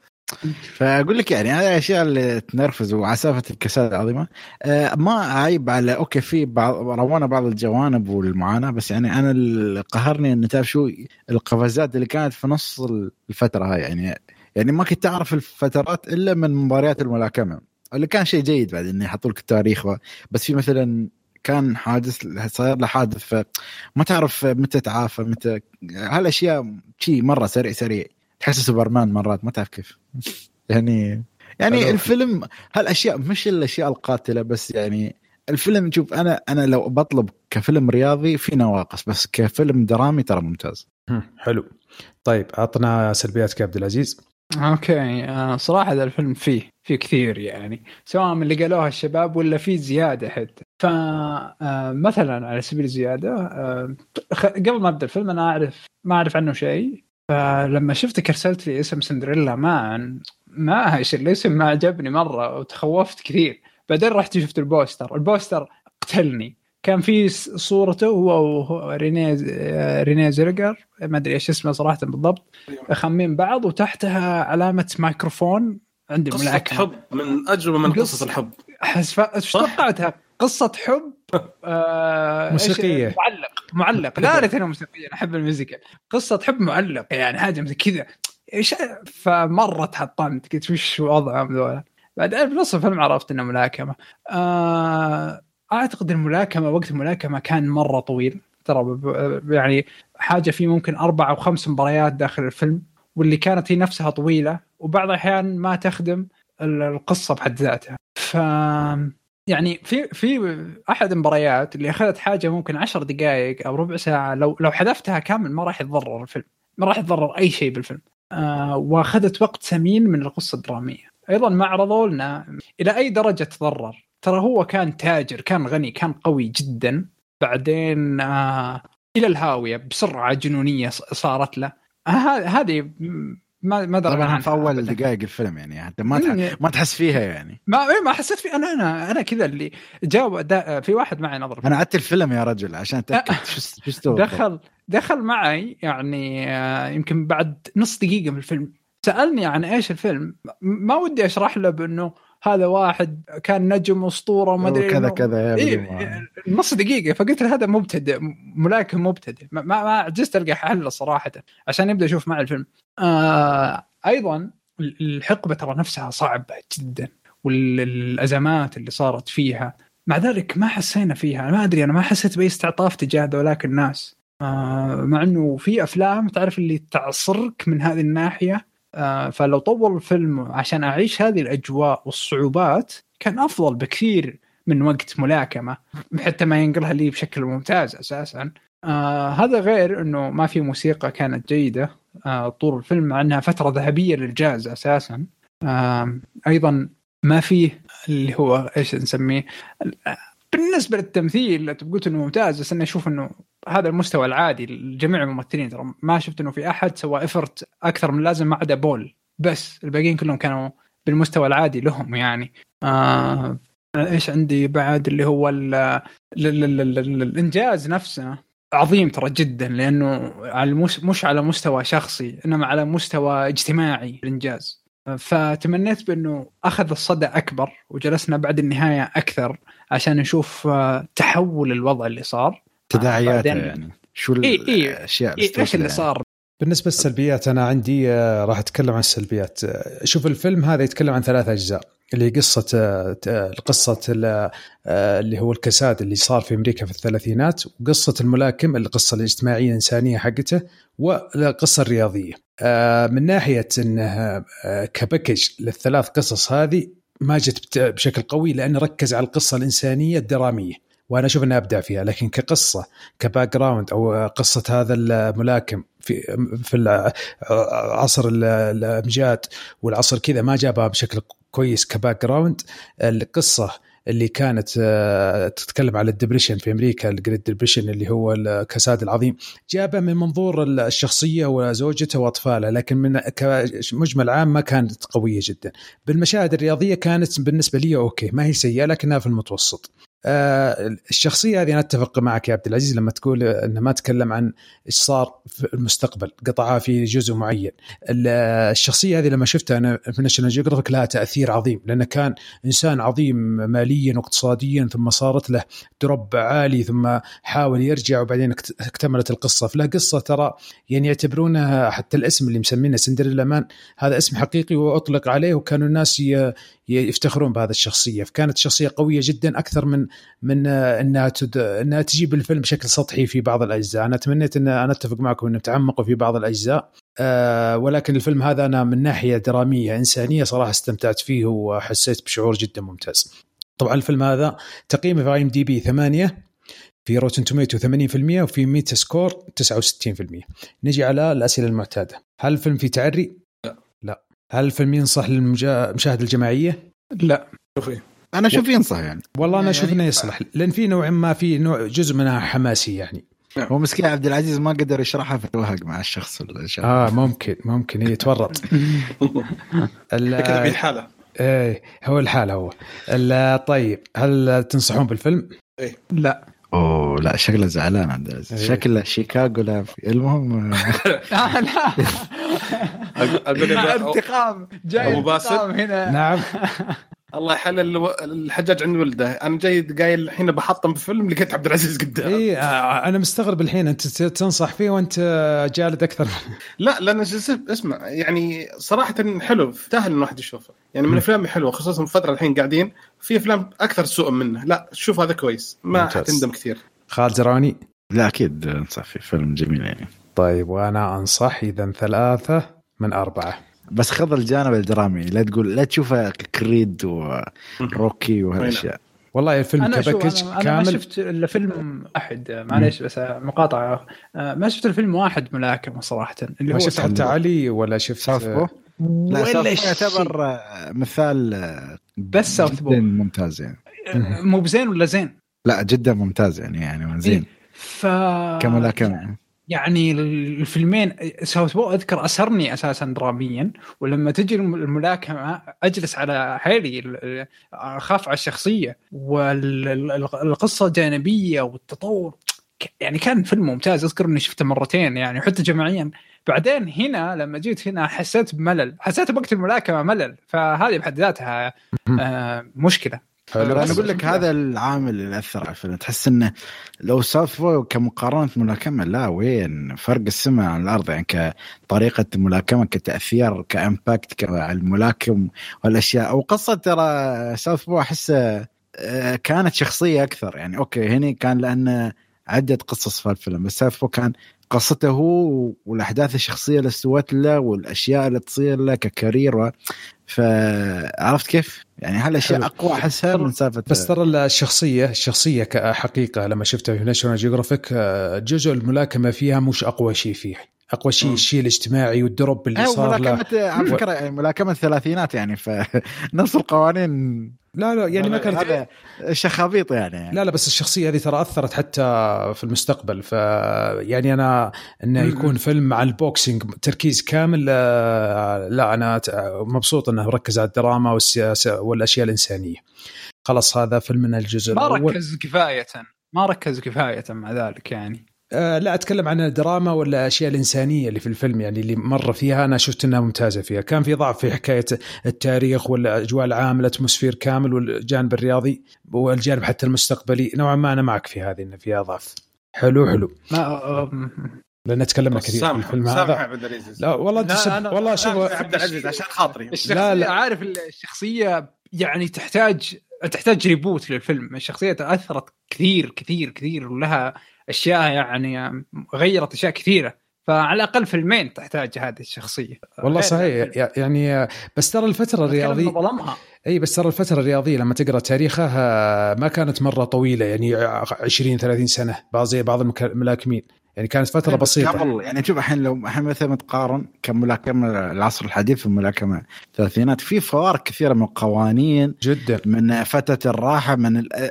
فأقول لك يعني هذه الاشياء اللي تنرفز وعسافة الكساد العظيمة. آه ما عيب على أوكي في بعض ورونا بعض الجوانب والمعاناة بس يعني أنا اللي قهرني ان تعرف شو القفزات اللي كانت في نص الفترة هاي. يعني يعني ما كنت تعرف الفترات إلا من مباريات الملاكمة. اللي كان شيء جيد بعد إنه يحطوا لك التاريخ. بس في مثلا كان حادث صاير له حادث فما تعرف متى تعافى متى هالأشياء شيء مرة سريع سريع. تحس سوبرمان مرات ما تعرف كيف. يعني يعني. الفيلم هالأشياء مش الأشياء القاتلة بس يعني الفيلم شوف أنا أنا لو بطلب كفيلم رياضي في نواقص بس كفيلم درامي ترى ممتاز. حلو. طيب عطنا سلبياتك يا عبد العزيز. أوكي آه، صراحة هذا الفيلم فيه فيه كثير يعني سواء من اللي قالوها الشباب ولا فيه زيادة حتى. فمثلا على سبيل الزيادة آه، خ- قبل ما أبدأ الفيلم أنا أعرف ما أعرف عنه شيء. فلما شفتك ارسلت لي اسم سندريلا man ما إيش الاسم ما عجبني مرة وتخوفت كثير. بعدين رحت شفت البوستر. البوستر قتلني. كان في صورته هو ورينيه آه، رينيه زيلويجر ما أدري إيش اسمه صراحة بالضبط. خمين بعض وتحتها علامة مايكروفون. عند قصة الملاكمه حب من اجربه من قصة- قصص الحب. توقعتها؟ قصة حب آه، موسيقية. معلق معلق. لا انها موسيقية أنا أحب ال musical قصة حب معلق يعني حاجة مثل كذا. إيش فمره تحطمت قلت وش وضعهم ذولا بعدين في نص الفيلم عرفت إنه ملاكمة. آه أعتقد الملاكمه وقت الملاكمه كان مرة طويل. ترى يعني حاجة في ممكن أربع أو خمس مباريات داخل الفيلم واللي كانت هي نفسها طويلة وبعض الأحيان ما تخدم ال- القصة بحد ذاتها. ف يعني في في أحد المباريات اللي أخذت حاجة ممكن عشر دقائق أو ربع ساعة لو لو حذفتها كامل ما راح يتضرر الفيلم ما راح يتضرر أي شيء بالفيلم. آه وأخذت وقت ثمين من القصة الدرامية. أيضا ما عرضوا لنا إلى أي درجة تضرر. ترى هو كان تاجر كان غني كان قوي جدا. بعدين آه إلى الهاوية بسرعة جنونية صارت له. آه هذه ما ما درى طبعا في أول. دقائق الفيلم يعني حتى ما تح... مم. ما تحس فيها يعني. ما إيه ما حسيت في أنا أنا أنا كذا اللي جاوب دا في واحد معي نظر أنا عدت الفيلم يا رجل عشان أتأكد شو شو استوى دخل دخل معي يعني آه، يمكن بعد نص دقيقة من الفيلم. سألني عن إيش الفيلم. ما ودي أشرح له بأنه هذا واحد كان نجم أسطورة وما أدري كذا كذا إيه نص دقيقة فقلت له هذا مبتدئ ملاكم مبتدئ. ما, ما عجزت ألقى حل صراحة عشان يبدأ يشوف معي الفيلم. آه أيضا الحقبة ترى نفسها صعبة جدا والأزمات اللي صارت فيها. مع ذلك ما حسينا فيها. ما أدري أنا ما حسيت بأي استعطاف تجاه ذولاك الناس. آه مع إنه في أفلام تعرف اللي تعصرك من هذه الناحية. فلو طول الفيلم عشان أعيش هذه الأجواء والصعوبات كان أفضل بكثير من وقت ملاكمة حتى ما ينقلها لي بشكل ممتاز أساسا. آه هذا غير إنه ما في موسيقى كانت جيدة آه طول الفيلم مع إنها فترة ذهبية للجاز أساسا. آه أيضا ما فيه اللي هو إيش نسميه؟ بالنسبة للتمثيل قلت إنه ممتاز بس أنا أشوف إنه هذا المستوى العادي لجميع الممثلين ترى ما شفت إنه في أحد سوى افرت أكثر من لازم ما عدا بول. بس الباقيين كلهم كانوا بالمستوى العادي لهم يعني. آه إيش عندي بعد اللي هو ال ال ال ال ال الإنجاز نفسه؟ عظيم ترى جدا لأنه على مش على مستوى شخصي إنما على مستوى اجتماعي الإنجاز. فتمنيت بأنه أخذ الصدى أكبر وجلسنا بعد النهاية أكثر عشان نشوف آه، تحول الوضع اللي صار. تداعياته يعني. شو إيه إيه الأشياء إيه إيش اللي يعني. صار؟ بالنسبة للسلبيات أنا عندي آه، راح أتكلم عن السلبيات. آه، شوف الفيلم هذا يتكلم عن ثلاث أجزاء. اللي قصة قصة ال- اللي هو الكساد اللي صار في أمريكا في الثلاثينات وقصة الملاكم القصة الاجتماعية الإنسانية حقته والقصة الرياضية. من ناحية انها آه، ك package للثلاث قصص هذه ما جت بشكل قوي لأنه ركز على القصة الإنسانية الدرامية وأنا أشوف إنه أبدع فيها. لكن كقصة ك background أو قصة هذا الملاكم في في عصر ال- الأمجاد والعصر كذا ما جابها بشكل كويس ك background القصة اللي كانت آه، تتكلم على ال depression في أمريكا ال Great Depression اللي هو الكساد العظيم. جابها من منظور الشخصية وزوجته واطفالها لكن من كمجمل عام ما كانت قوية جدا. بالمشاهد الرياضية كانت بالنسبة لي أوكي ما هي سيئة لكنها في المتوسط. الشخصية هذه أنا أتفق معك يا عبد العزيز لما تقول إنه ما تكلم عن إيش صار في المستقبل قطعها في جزء معين. ال- الشخصية هذه لما شفتها أنا في ناشونال جيوغرافيك لها تأثير عظيم لأنه كان إنسان عظيم ماليا واقتصاديا ثم صارت له drop عالي ثم حاول يرجع وبعدين اكت- اكتملت القصة. فله قصة ترى يعني يعتبرونها حتى الاسم اللي مسمينه سندريلا man هذا اسم حقيقي وأطلق عليه وكانوا الناس يفتخرون بهذا الشخصية. فكانت شخصية قوية جدا أكثر من من إنها تد... إنها تجيب الفيلم بشكل سطحي في بعض الأجزاء. أنا تمنيت ان أنا أتفق معكم إنه تعمقوا في بعض الأجزاء. أه ولكن الفيلم هذا أنا من ناحية درامية إنسانية صراحة استمتعت فيه وحسيت بشعور جدا ممتاز. طبعا الفيلم هذا تقييمه في IMDb 8 في Rotten Tomatoes 80% وفي Metascore 69% نجي على الأسئلة المعتادة. هل الفيلم فيه تعري؟ لا. لا. هل الفيلم ينصح للمشاهده الجماعية؟ لا. شوفي. أنا أشوف ينصح يعني. والله أنا يعني- أشوف إنه يصلح لأن في نوع ما في نوع جزء منها حماسي يعني. هو مسكين عبد العزيز ما قدر يشرحها فتوهق مع الشخص الشخص. آه ممكن ممكن يتورط في الحاله إيه هو الحال هو. ال- طيب هل تنصحون بالفيلم؟ لا. أوه لا شكله زعلان عبد العزيز. إيه. شكله شيكاغو لا في المهم. لا أقول انتقام جاي؟ انتقام هنا. نعم. الله يحلل الو- الحجاج عند ولده. أنا جاي قايل الحين بحطم في فيلم لقيت عبد العزيز قدام. اي آه، أنا مستغرب الحين. أنت تنصح فيه وأنت جالد أكثر؟ لا لأن اسمع يعني صراحة حلو يستاهل إن الواحد يشوفه. يعني من. الأفلام الحلوة خصوصا في الفترة الحين قاعدين في أفلام أكثر سوءا منه. لا شوف هذا كويس. ما. حتندم كثير. خالد زرعوني لا أكيد انصح في فيلم جميل يعني. طيب وأنا أنصح إذا ثلاثة من أربعة. بس خذ الجانب الدرامي. لا تقول لا تشوفه كريد وروكي وهالأشياء. والله الفيلم كباكج أنا, أنا ما كامل. شفت إلا فيلم واحد معليش بس مقاطعة. آه، ما شفت الفيلم واحد ملاكمه صراحة اللي ما هو شفت حتى علي ولا شفت Southpaw لا ولا South. يعتبر آه، مثال آه، بس South جدا paw ممتاز يعني. مو بزين ولا زين؟ لا جدا ممتاز يعني يعني زين. ف كملاكمه يعني الفيلمين Southpaw أذكر أسرني أساسا دراميا ولما تجي الم- الملاكمة أجلس على حيلي ال- أخاف على الشخصية والقصة جانبية والتطور. يعني كان فيلم ممتاز أذكر إني شفته مرتين يعني حتى جماعيا. بعدين هنا لما جيت هنا حسيت بملل حسيت بوقت الملاكمة ملل فهذه بحد ذاتها آه مشكلة. حلو أنا أقول لك هذا العامل اللي أثر على الفيلم. تحس إنه لو Southpaw كمقارنة ملاكمة لا وين؟ فرق السماء عن الأرض. يعني كطريقة الملاكمه كتأثير ك impact كالملاكم والأشياء. وقصه ترى Southpaw احسه آه، كانت شخصية أكثر. يعني أوكي هنا كان لأن عدة قصص في الفيلم بس Southpaw كان قصته هو والأحداث الشخصية اللي استوت له والأشياء اللي تصير له ك career. فعرفت كيف؟ يعني هالاشياء. أقوى أحسها من سالفه بس ترى الشخصيه الشخصية كحقيقة لما شفتها في ناشونال جيوغرافيك آه، جزء الملاكمة فيها مش أقوى شيء فيه أقوى شيء. الشيء الاجتماعي وال drop اللي أيوة صار له ملاكمة على فكرة يعني ملاكمة الثلاثينات يعني فنفس القوانين لا لا يعني ما كانت هذا شخابيط يعني. لا لا بس الشخصية هذه ترى أثرت حتى في المستقبل. ف يعني أنا إنه. يكون فيلم مع ال boxing تركيز كامل لا أنا مبسوط إنه ركز على الدراما والسياسة والأشياء الإنسانية. خلاص هذا فيلم من الجزء ما الأول. ركز كفاية ما ركز كفاية مع ذلك يعني. آه لا أتكلم عن الدراما ولا الاشياء الإنسانية اللي في الفيلم يعني اللي مر فيها أنا شفت إنها ممتازة فيها، كان في ضعف في حكاية التاريخ والأجواء العامة الأتموسفير كامل والجانب الرياضي والجانب حتى المستقبلي. نوعا ما أنا معك في هذه انه فيها ضعف. حلو حلو. ما لأن تكلمنا كثير في الفيلم سامح هذا عبد العزيز. لا والله أنت لا، سب... أنا- والله شوف عبد العزيز عشان خاطري. لا، لا. عارف الشخصية يعني تحتاج تحتاج reboot للفيلم. الشخصية تأثرت كثير كثير كثير ولها أشياء يعني غيرت أشياء كثيرة. فعلى الأقل فيلمين تحتاج هذه الشخصية. والله صحيح. يعني بس ترى الفترة الرياضيه ظلمها. إي بس ترى الفترة الرياضية لما تقرأ تاريخها ما كانت مرة طويلة. يعني 20 30 سنة. بعض زي بعض الملاكمين. يعني كانت فترة بسيطة. قبل يعني شوف الحين لو الحين مثلا تقارن كملاكمة العصر الحديث في الملاكمة الثلاثينات في فوارق كثيرة من القوانين جدا. من فترة الراحة من ال- ترى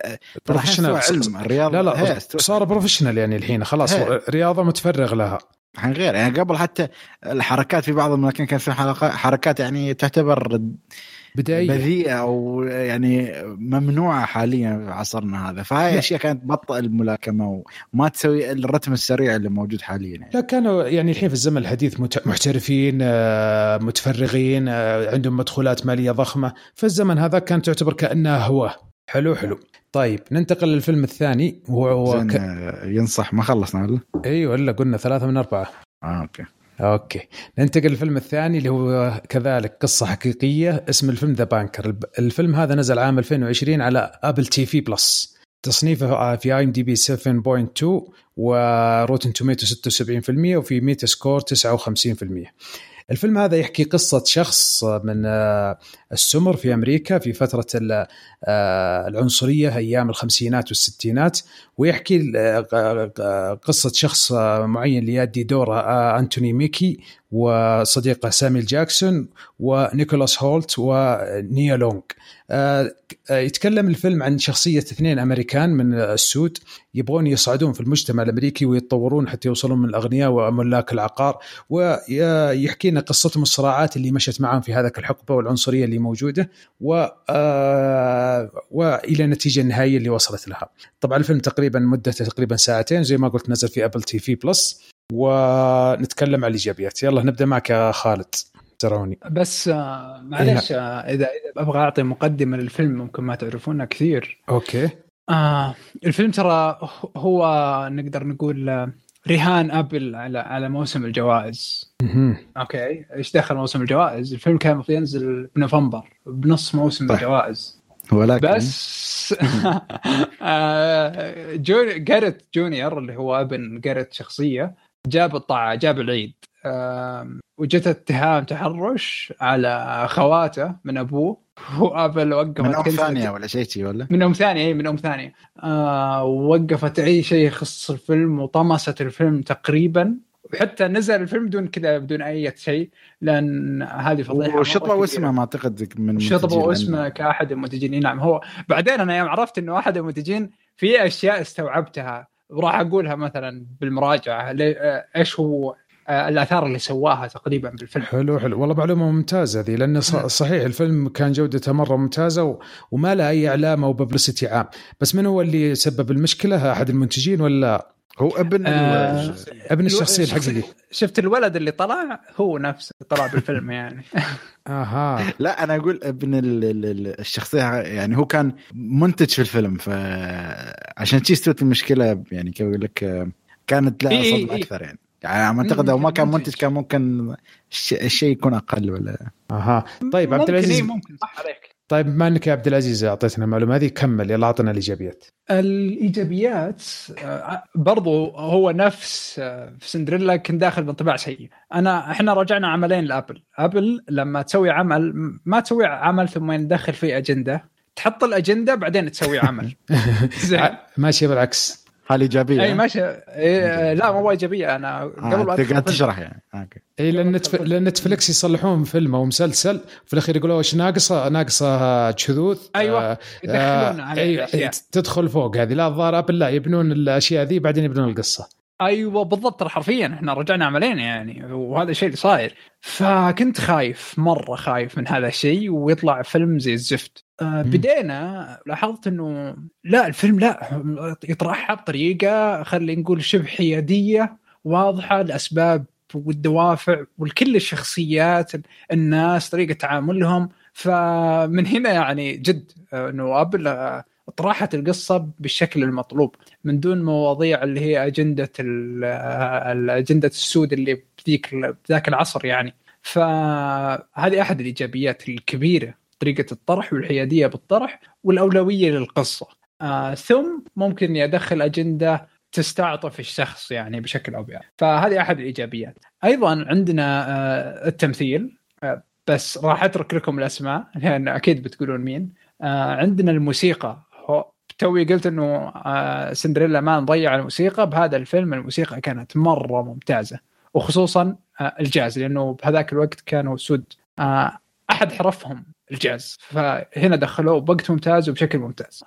الحين professional استوى علم الرياضة. لا لا استوى- صار professional يعني الحين خلاص هي. رياضة متفرغ لها. الحين غير يعني قبل حتى الحركات في بعض الملاكمة كان في حركات يعني تعتبر بدائيه بذيئة أو يعني ممنوعة حاليا في عصرنا هذا. فهاي. أشياء كانت تبطئ الملاكمة وما تسوي الرتم السريع اللي موجود حاليا يعني. لا كانوا يعني الحين في الزمن الحديث محترفين آه، متفرغين آه، عندهم مدخولات مالية ضخمة. في الزمن هذا كانت تعتبر كأنها هواه حلو حلو. طيب ننتقل للفيلم الثاني. وهو ك... آه، ينصح ما خلصنا ولا؟ أيوه إلا قلنا ثلاثة من أربعة. آه أوكي. أوكي. ننتقل للفيلم الثاني اللي هو كذلك قصة حقيقية اسم الفيلم The Banker الفيلم هذا نزل عام 2020 على Apple TV Plus تصنيفه في IMDb 7.2 و Rotten Tomatoes 76% وفي Metascore 59% الفيلم هذا يحكي قصة شخص من آه، السمر في أمريكا في فترة آه، العنصرية أيام الخمسينات والستينات ويحكي آه، قصة شخص معين ليؤدي دور أنتوني ميكي وصديقه سامويل جاكسون ونيكولاس هولت ونيا لونغ. يتكلم الفيلم عن شخصية اثنين أمريكان من السود يبغون يصعدون في المجتمع الأمريكي ويتطورون حتى يوصلون من الأغنياء وملاك العقار ويحكي لنا قصتهم الصراعات اللي مشت معهم في هذاك الحقبة والعنصرية اللي موجودة و آه، وإلى النتيجة النهائية اللي وصلت لها. طبعا الفيلم تقريبا مدته تقريبا ساعتين زي ما قلت نزل في Apple TV Plus ونتكلم عن الإيجابيات. يلا نبدأ معك يا خالد. تروني. بس آه، معلش آه، إذا أبغى أعطي مقدمة للفيلم ممكن ما تعرفونها كثير. أوكي. آه الفيلم ترى هو نقدر نقول آه، رهان أبل على على موسم الجوائز. أوكي. إيش دخل موسم الجوائز؟ الفيلم كان المفروض ينزل بنوفمبر بنص موسم طيب. الجوائز. ولكن؟ بس جوني جاريت جونيور اللي هو ابن جاريت شخصية جاب الطاعة جاب العيد. وجت اتهام تحرش على خواته من ابوه. وابل وقفت من أم ثانية ولا شيء ولا؟ من أم ثانية إي من أم ثانية. آه وقفت أي شيء يخص الفيلم وطمست الفيلم تقريبا. وحتى نزل الفيلم بدون كذا بدون أي شيء لأن هذه فضيحة وشطبوا اسمه ما أعتقد من شطبوا اسمه كأحد المنتجين. نعم هو بعدين أنا يوم عرفت إنه أحد المنتجين في أشياء استوعبتها وراح أقولها مثلا بالمراجعة. إيش هو آه، الآثار اللي سواها تقريبا بالفيلم. حلو حلو. والله معلومة ممتازة هذه لأن صحيح الفيلم كان جودته مرة ممتازة وما له أي اعلام أو ببلستي عام. بس من هو اللي سبب المشكلة؟ أحد المنتجين ولا؟ هو ابن آه ابن الشخصية الحقيقيه شفت الولد اللي طلع؟ هو نفسه طلع بالفيلم يعني. آها. لا أنا أقول ابن الشخصية يعني هو كان منتج في الفيلم فعشان شي استوت المشكلة يعني كيف أقول لك كانت لها صدمة إيه أكثر يعني. يعني أعتقد لو ما كان منتج كان ممكن الشيء يكون أقل ولا؟ أها. طيب عبد العزيز. ممكن صح عليك. طيب بما انك يا عبد العزيز؟ أعطيتنا المعلومة هذه. كمل يلا أعطنا الإيجابيات. الإيجابيات آه، برضو هو نفس آه، في سندريلا كنت داخل بانطباع سيء. أنا إحنا رجعنا عملين لأبل. أبل لما تسوي عمل ما تسوي عمل ثم ندخل فيه أجندة تحط الأجندة بعدين تسوي عمل. زين. ماشي بالعكس. هذه إيجابية؟ اي ماشي. إيه لا مو إيجابية. أنا قبل آه قاعد تشرح يعني. أوكي. اي لأن نتف... لأن Netflix يصلحون فيلم أو مسلسل في الأخير يقولوا إيش ناقصة؟ ناقصة شذوذ أيوه. آه يدخلون على أي... تدخل فوق هذه. لا الظاهر Apple لا يبنون الأشياء ذي بعدين يبنون القصة. أيوه بالضبط. ترى حرفيا إحنا رجعنا عملين يعني وهذا الشيء اللي صاير. فكنت خايف مرة خايف من هذا الشيء ويطلع فيلم زي الزفت. آه بدينا لاحظت إنه لا الفيلم لا يطرحها بطريقة خلينا نقول شبه حيادية واضحة الاسباب والدوافع ولكل الشخصيات الناس طريقة تعاملهم. فمن هنا يعني جد آه، إنه ابل آه، طرحت القصة بالشكل المطلوب من دون مواضيع اللي هي أجندة أجندة السود اللي بذيك ذاك العصر يعني. فهذه أحد الإيجابيات الكبيرة. طريقة الطرح والحيادية بالطرح والأولوية للقصة. آه ثم ممكن إني أدخل أجندة تستعطف الشخص يعني بشكل أو بآخر. فهذه أحد الإيجابيات. أيضا عندنا آه التمثيل. آه بس راح أترك لكم الأسماء لأن أكيد بتقولون مين. آه عندنا الموسيقى. توي قلت إنه آه سندريلا ما نضيع الموسيقى. بهذا الفيلم الموسيقى كانت مرة ممتازة وخصوصا آه الجاز لأنه بهذاك الوقت كانوا سود. آه أحد حرفهم الجاز. فهنا دخلوه بوقت ممتاز وبشكل ممتاز.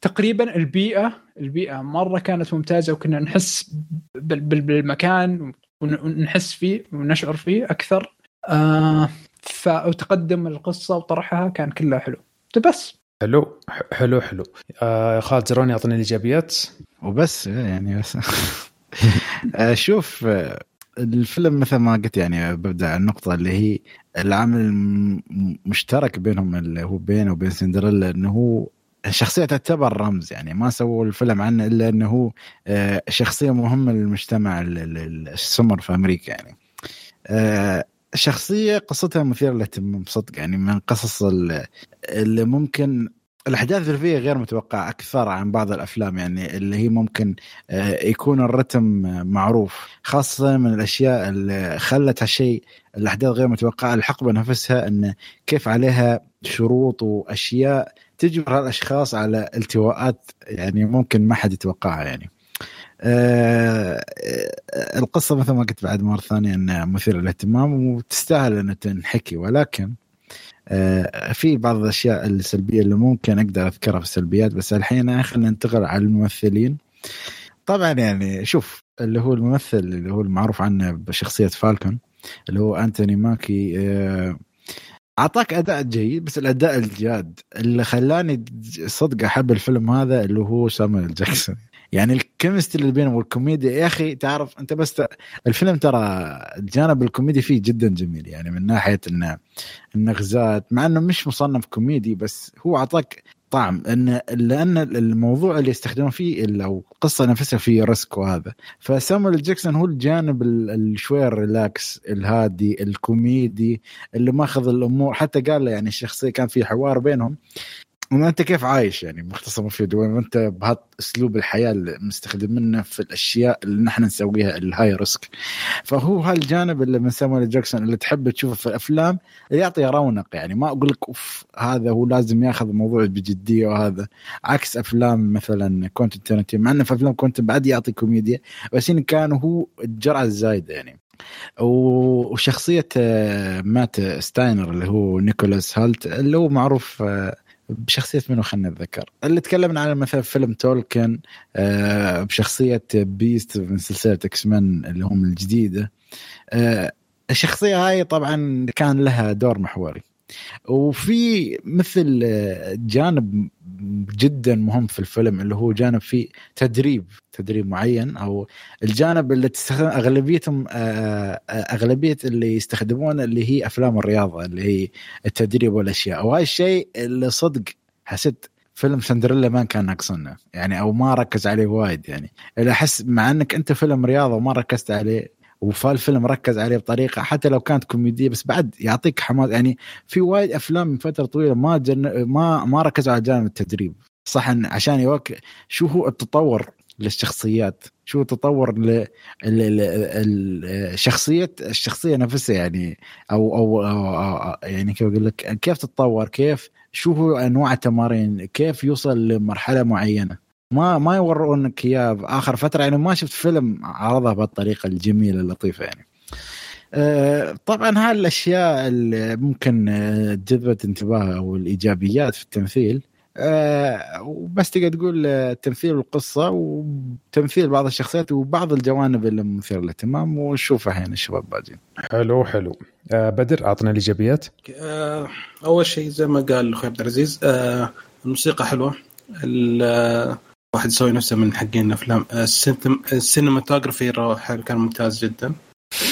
تقريبا البيئة البيئة مرة كانت ممتازة وكنا نحس بالمكان ونحس فيه ونشعر فيه أكثر. آه فتقدم القصة وطرحها كان كلها حلو. بس. حلو حلو حلو. آه خالد زروني أعطني الإيجابيات. وبس يعني بس. آه، شوف آه، الفيلم مثل ما قلت يعني ببدأ النقطة اللي هي العامل المشترك بينهم اللي هو بينه وبين سندريلا إنه هو الشخصية تعتبر رمز يعني ما سووا الفيلم عنه إلا إنه هو آه، شخصية مهمة للمجتمع السمر في أمريكا يعني. شخصية قصتها مثيرة للاهتمام صدق يعني من قصص اللي ممكن الأحداث اللي فيها غير متوقعة أكثر عن بعض الأفلام يعني اللي هي ممكن آه، يكون الرتم معروف خاصة من الأشياء اللي خلت هالشيء الأحداث غير متوقعة الحقبة نفسها إن كيف عليها شروط وأشياء تجبر هالأشخاص على التواءات يعني ممكن ما حد يتوقعها يعني. أه القصة مثل ما قلت بعد مرة ثانية إنها مثيرة للاهتمام وتستاهل إن تنحكي ولكن في بعض الأشياء السلبية اللي ممكن أقدر أذكرها في السلبيات بس الحين خلينا ننتقل على الممثلين. طبعا يعني شوف اللي هو الممثل اللي هو المعروف عنه بشخصية Falcon اللي هو أنتوني ماكي أه أعطاك أداء جيد بس الأداء الجاد اللي خلاني صدق أحب الفيلم هذا اللي هو سامويل جاكسون. يعني ال chemistry اللي بينهم والكوميديا يا أخي تعرف أنت بس. الفيلم ترى الجانب الكوميدي فيه جدا جميل. يعني من ناحية انه النغزات مع إنه مش مصنف كوميدي بس هو أعطاك طعم. إن لأن الموضوع اللي يستخدمون فيه أو القصة نفسها فيه risk وهذا فسامويل جاكسون هو الجانب شوي ال relax الهادي الكوميدي اللي ماخذ الأمور. حتى قال يعني الشخصية كان في حوار بينهم. أنت كيف عايش يعني مختصر مفيد وأنت بهذا أسلوب الحياة اللي مستخدمينه في الأشياء اللي نحن نسويها ال high risk فهو هالجانب اللي من سامويل جاكسون اللي تحب تشوفه في الأفلام يعطي رونق يعني. ما أقول لك أوف هذا هو لازم ياخذ الموضوع بجديه وهذا. عكس أفلام مثلا كوينتن تارانتينو مع إنه في أفلام كنت بعد يعطي كوميديا بس إن كان هو الجرعة الزايدة يعني. وشخصية مات ستاينر اللي هو نيكولاس هالت اللي هو معروف بشخصية منو خلينا نتذكر؟ اللي تكلمنا عنه مثلا فيلم تولكن آه بشخصية Beast من سلسلة X-Men اللي هم الجديدة. آه الشخصية هاي طبعا كان لها دور محوري. وفي مثل جانب جدا مهم في الفيلم اللي هو جانب فيه تدريب تدريب معين أو الجانب اللي تستخدم أغلبيتهم أغلبية اللي يستخدمونه اللي هي أفلام الرياضة اللي هي التدريب والأشياء. وهذا الشيء اللي صدق حسيت فيلم سندريلا ما كان ناقصنا يعني أو ما ركز عليه وايد يعني. أحس مع إنك أنت فيلم رياضة وما ركزت عليه وفالفيلم ركز عليه بطريقة حتى لو كانت كوميدية بس بعد يعطيك حماس. يعني في وايد أفلام من فترة طويلة ما جن... ما ما ركزوا على جانب التدريب. صح عشان يوك شو هو التطور للشخصيات؟ شو تطور ل... الشخصية الشخصية نفسها يعني أو أو, أو, أو يعني كيف أقول لك كيف تتطور؟ كيف شو هو أنواع التمارين؟ كيف يوصل لمرحلة معينة؟ ما ما يورونك اياه آخر فترة يعني ما شفت فيلم عرضها بهالطريقه الجميلة اللطيفة يعني. أه طبعا هاي الأشياء اللي ممكن آه، جذبت انتباه أو الإيجابيات في التمثيل. أه وبس تقدر تقول تمثيل القصة وتمثيل بعض الشخصيات وبعض الجوانب اللي مثيرة للاهتمام ونشوفها هنا الشباب باجين. حلو حلو. أه بدر أعطنا الإيجابيات. أه أول شيء زي ما قال أخوي عبد العزيز أه الموسيقى حلوة واحد يسوي نفسه من حقين الافلام السينماتوجرافي كان ممتاز جدا.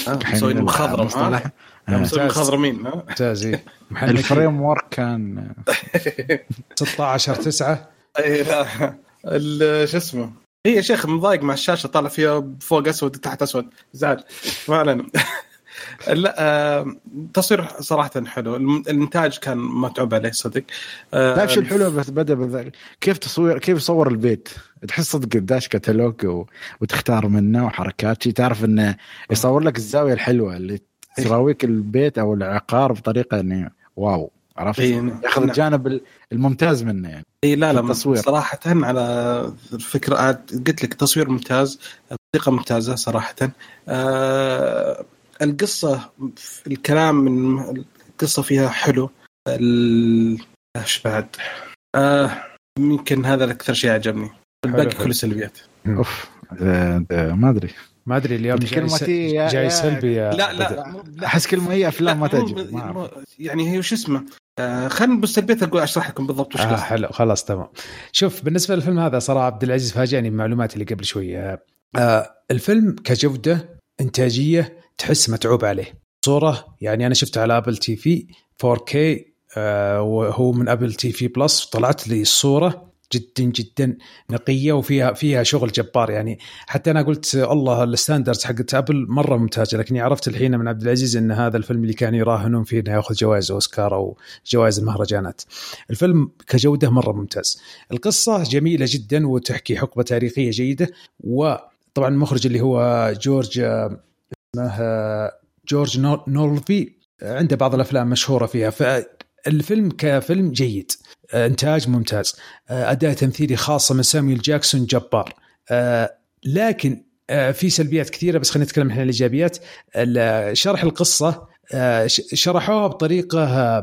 مسوي مخضرم مسوي مخضرمين ممتاز الفريم ورك كان 16 9 إي لا. شو اسمه؟ هي شيخ مضايق مع الشاشة طالع فيها فوق أسود وتحت أسود. زعل. ما علينا. لا تصوير صراحة حلو. الإنتاج كان متعوب عليه صدق. لا شو الحلو بس بدأ كيف تصوير كيف يصور البيت؟ تحس صدق داش كتالوج و... وتختار منه وحركات. تعرف إنه يصور لك الزاوية الحلوة اللي تراويك البيت أو العقار بطريقة يعني wow. عرفت؟ إيه ياخذ نعم. الجانب الممتاز منه يعني اي لا لا التصوير. صراحة على الفكرة قلت لك تصوير ممتاز طريقه ممتازة صراحة. آه القصة الكلام من القصة فيها حلو. إيش بعد؟ آه يمكن هذا أكثر شيء عجبني. الباقي كله سلبيات. أوف. ما أدري. ما أدري اليوم جاي, جاي سلبي يا لا لا أحس كلمة هي أفلام ما تعجب يعني هي وش اسمه؟ آه خلينا بالسلبيات أقول اشرح لكم بالضبط وش آه حلو خلاص تمام. شوف بالنسبة للفيلم هذا صراحة عبد العزيز فاجأني بمعلومات اللي قبل شوية. آه الفيلم كجودة إنتاجية تحس متعوب عليه صورة يعني أنا شفته على Apple TV 4K آه وهو من Apple TV Plus طلعت لي الصورة جدا جدا نقية وفيها فيها شغل جبار يعني حتى أنا قلت الله ال standards حقت Apple مرة ممتازة لكني عرفت الحين من عبد العزيز إن هذا الفيلم اللي كانوا يراهنون فيه إنه يأخذ جوائز أوسكار أو جوائز المهرجانات. الفيلم كجودة مرة ممتاز. القصة جميلة جدا وتحكي حقبة تاريخية جيدة وطبعا المخرج اللي هو جورج اسمه جورج نولفي عنده بعض الأفلام مشهورة فيها. فالفيلم كفيلم جيد. إنتاج ممتاز. أداء تمثيلي خاصة من سامويل جاكسون جبار. لكن في سلبيات كثيرة بس خلينا نتكلم عن الإيجابيات. شرح القصة. شرحوها بطريقة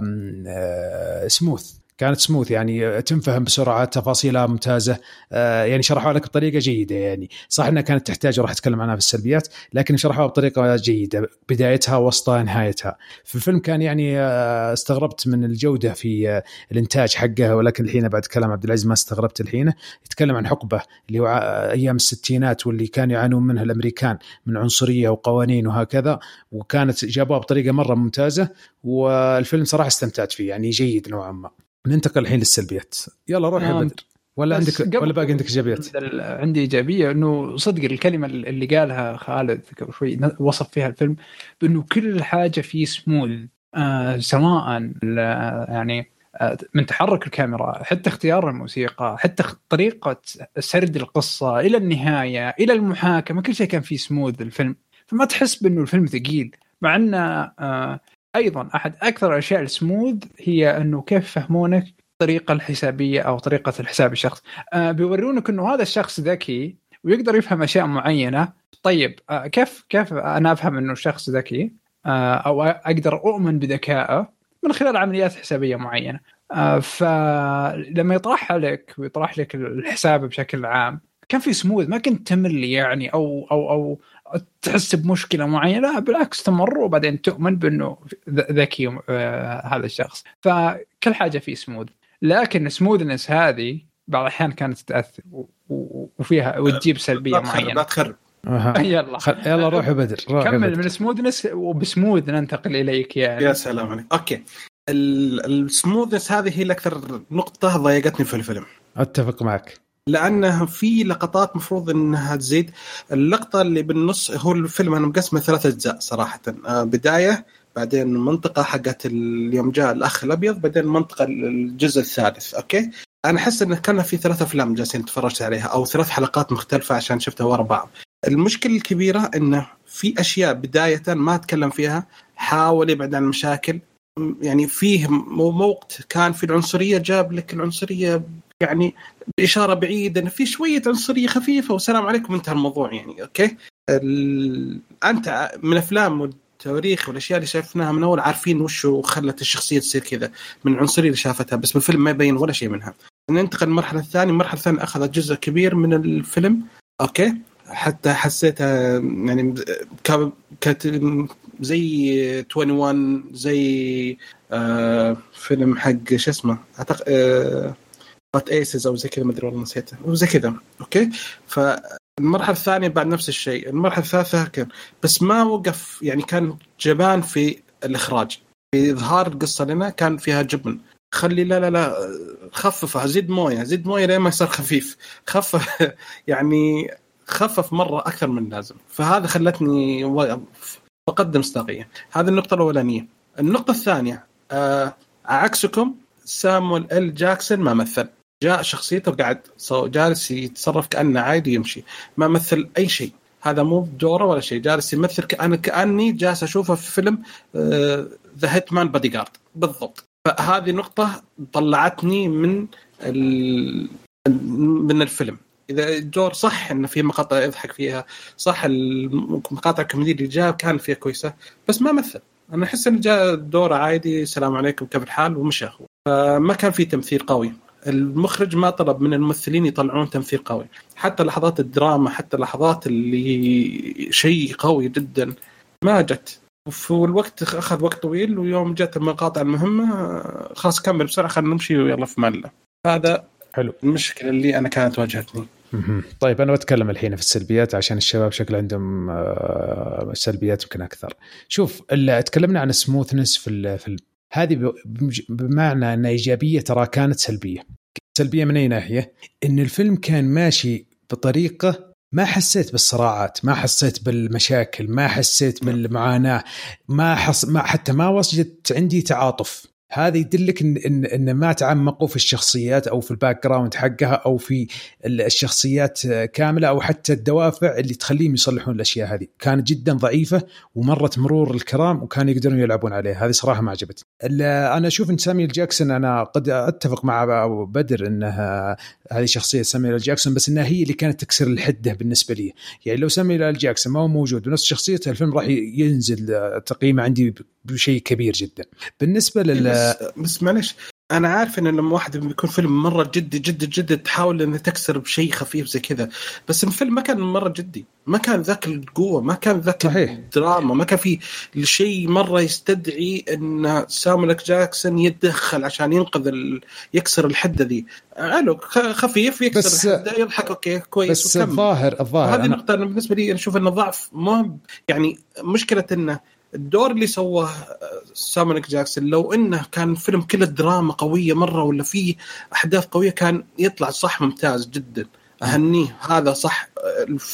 سموث كانت سموث يعني تنفهم بسرعة تفاصيلها ممتازة آه يعني شرحوها لك بطريقة جيدة يعني. صح إنها كانت تحتاج راح أتكلم عنها في السلبيات لكن شرحوها بطريقة جيدة بدايتها وسطها نهايتها. في الفيلم كان يعني آه استغربت من الجودة في آه الإنتاج حقه ولكن الحين بعد كلام عبد العزيز ما استغربت الحين. يتكلم عن حقبة اللي هو أيام الستينات واللي كانوا يعانون منها الأمريكان من عنصرية وقوانين وهكذا وكانت جابوها بطريقة مرة ممتازة والفيلم صراحة استمتعت فيه يعني جيد نوعا ما. ننتقل الحين للسلبيات. يلا روح يا بدر. ولا عندك ولا باقي عندك إيجابيات؟ عندي إيجابية إنه صدق الكلمة اللي قالها خالد قبل شوي وصف فيها الفيلم بإنه كل حاجة فيه سموث آه سواء يعني آه من تحرك الكاميرا حتى اختيار الموسيقى حتى طريقة سرد القصة إلى النهاية إلى المحاكمة كل شيء كان فيه سموث الفيلم. فما تحس بإنه الفيلم ثقيل مع إنه آه أيضا أحد أكثر الأشياء السموث هي أنه كيف يفهمونك الطريقة الحسابية أو طريقة الحساب الشخص. آه بيورونك أنه هذا الشخص ذكي ويقدر يفهم أشياء معينة. طيب آه كيف كيف أنا أفهم أنه الشخص ذكي؟ آه أو أقدر أؤمن بذكائه من خلال عمليات حسابية معينة. آه فلما يطرحها لك ويطرح لك الحساب بشكل عام كان في سموث ما كنت تمل يعني أو أو أو تحس بمشكلة معينة بالعكس تمر وبعدين تؤمن بأنه ذكي آه هذا الشخص. فكل حاجة فيه smooth لكن ال smoothness هذه بعض الأحيان كانت تأثر وفيها وتجيب سلبية معينة. لا تخرب يلا. خل... يلا روح يا بدر روح كمل بدر. من smoothness وب smooth ننتقل إليك يعني. يا سلام عليك. okay. ال smoothness هذه هي الاكثر نقطة ضايقتني في الفيلم. أتفق معك. لأنه في لقطات مفروض إنها تزيد. اللقطة اللي بالنص هو الفيلم أنا مقسمه ثلاث أجزاء صراحة. بداية بعدين المنطقة حقت اليوم جاء الأخ الأبيض بعدين المنطقة الجزء الثالث أوكي؟ أنا أحس انه كان في ثلاث أفلام جالسين تفرجت عليها أو ثلاث حلقات مختلفة عشان شفتها ورا بعض. المشكلة الكبيرة إنه في أشياء بداية ما أتكلم فيها حاول يبعد عن المشاكل. يعني فيه موقت كان في العنصرية جاب لك العنصرية يعني بإشارة بعيدة في شوية عنصرية خفيفة والسلام عليكم انتهى الموضوع يعني okay؟ أنت من أفلام والتواريخ والأشياء اللي شفناها من أول عارفين وش خلت الشخصية تصير كذا من العنصرية اللي شافتها بس بالفيلم ما يبين ولا شيء منها. ننتقل للمرحلة الثانية المرحلة الثانية أخذت جزء كبير من الفيلم okay؟ حتى حسيتها يعني كانت زي 21 زي آه فيلم حق شو اسمه؟ اعتقد آه Aces أو زي كذا ما أدري والله نسيته وزي كذا okay؟ فالمرحلة الثانية بعد نفس الشيء. المرحلة الثالثة كان بس ما وقف يعني كان جبان في الإخراج. في إظهار القصة لنا كان فيها جبن. خلي لا لا لا خففها زيد موية زيد موية لين ما يصير خفيف. خفف يعني خفف مرة أكثر من اللازم. فهذا خلتني فقدت مصداقيه هذه النقطة الأولانية. النقطة الثانية آه عكسكم سامويل إل جاكسون ما مثل. جاء شخصيته وقعد جالس يتصرف كأنه عادي يمشي. ما مثل أي شيء. هذا مو بدوره ولا شيء. جالس يمثل كأنا كأني جالس أشوفه في فيلم The Hitman's Bodyguard بالضبط. فهذه نقطة طلعتني من من الفيلم. إذا الدور صح انه في مقاطع يضحك فيها صح المقاطع الكوميدية اللي جاء كان فيها كويسة بس ما مثل. أنا أحس انه جاء دوره عادي السلام عليكم كيف الحال؟ ومشى فما كان في تمثيل قوي. المخرج ما طلب من الممثلين يطلعون تمثيل قوي. حتى لحظات الدراما حتى لحظات اللي شيء قوي جدا ما جت. وفي الوقت أخذ وقت طويل ويوم جت المقاطع المهمة خلاص كمل بسرعة خلينا نمشي ويلا في ماله هذا حلو. المشكلة اللي أنا كانت واجهتني. طيب أنا بتكلم الحين في السلبيات عشان الشباب شكل عندهم سلبيات يمكن أكثر. شوف تكلمنا عن السموثنس في الفيلم هذه بمعنى ان إيجابية ترى كانت سلبية سلبية من أي ناحية؟ إن الفيلم كان ماشي بطريقة ما حسيت بالصراعات ما حسيت بالمشاكل ما حسيت بالمعاناة ما حص ما حتى ما وجدت عندي تعاطف هذا يدلك ان ان, إن ما تعمقوا في الشخصيات أو في ال background حقها أو في الشخصيات كاملة أو حتى الدوافع اللي تخليهم يصلحون الأشياء هذه، كانت جدا ضعيفة ومرت مرور الكرام وكانوا يقدرون يلعبون عليها، هذه صراحة ما عجبتني. أنا أشوف إن سامويل جاكسون أنا قد أتفق مع بدر إنها هذه شخصية سامويل جاكسون بس إنها هي اللي كانت تكسر الحدة بالنسبة لي، يعني لو ساميل جاكسون ما هو موجود ونفس شخصيته الفيلم راح ينزل تقييمه عندي بشيء كبير جدا. بالنسبة لل بس, بس معلش أنا عارف إن لما واحد بيكون فيلم مرة جدي جدي جدي تحاول انك تكسر بشيء خفيف زي كذا بس الفيلم ما كان مرة جدي ما كان ذاك القوة ما كان ذاك صحيح. الدراما ما كان في شيء مرة يستدعي إن سامويل جاكسون يتدخل عشان ينقذ ال... يكسر الحدة ذي قالوا خفيف يكسر بس- الحدة يضحك okay كويس بس وكمل. الظاهر الظاهر هذه أنا النقطة أنا بالنسبة لي أنا أشوف إنه ضعف مهم يعني مشكلة إنه الدور اللي سواه سامويل جاكسون لو إنه كان فيلم كله دراما قوية مرة ولا فيه أحداث قوية كان يطلع صح ممتاز جدا. أهنيه هذا صح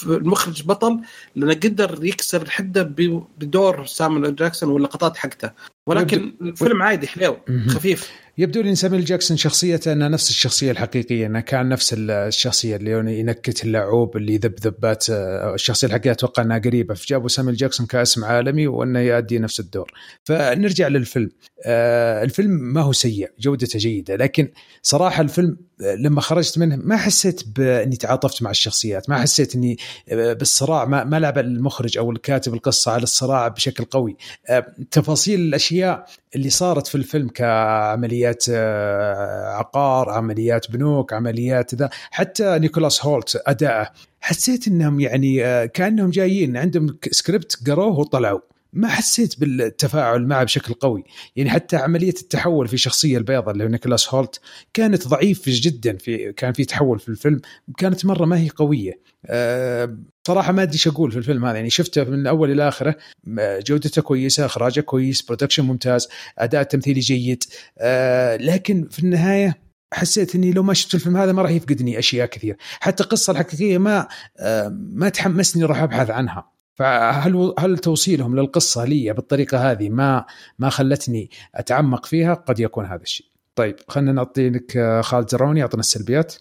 المخرج بطل لأنه قدر يكسر الحدة ب- بدور سامويل جاكسون واللقطات حقته. ولكن الفيلم عادي حلو. خفيف. يبدو لي إن ساميل جاكسون شخصيته أنها نفس الشخصية الحقيقية انه كان نفس الشخصية اللي ينكت اللعوب اللي يذب ذبات آه، الشخصية الحقيقية أتوقع أنها قريبة. فجابوا ساميل جاكسون كاسم عالمي وأنه يؤدي نفس الدور. فنرجع للفيلم. آه، الفيلم ما هو سيء جودته جيدة لكن صراحة الفيلم آه، لما خرجت منه ما حسيت بإني تعاطفت مع الشخصيات ما حسيت إني آه، بالصراع ما, ما لعب المخرج أو الكاتب القصة على الصراع بشكل قوي. آه، تفاصيل الأشياء اللي صارت في الفيلم كعمليات آه، عقار عمليات بنوك عمليات ذا حتى نيكولاس هولت أداءه حسيت إنهم يعني كأنهم جايين عندهم سكريبت قروه وطلعوا. ما حسيت بالتفاعل معه بشكل قوي. يعني حتى عملية التحول في الشخصيه البيضاء اللي هو نيكولاس هولت كانت ضعيف جدا في كان في تحول في الفيلم. كانت مرة ما هي قوية. أه صراحة ما أدري إيش أقول في الفيلم هذا. يعني شفته من أول إلى آخره. م- جودته كويسة إخراجه كويس برودكشن ممتاز أداء تمثيلي جيد. أه لكن في النهاية حسيت إني لو ما شفت الفيلم هذا ما راح يفقدني أشياء كثير. حتى القصة الحقيقية ما آه، ما تحمسني أروح أبحث عنها. فهل هل توصيلهم للقصة لي بالطريقة هذه ما ما خلتني أتعمق فيها؟ قد يكون هذا الشيء. طيب خلينا نعطي لك آه، خالد زرعوني يعطينا السلبيات.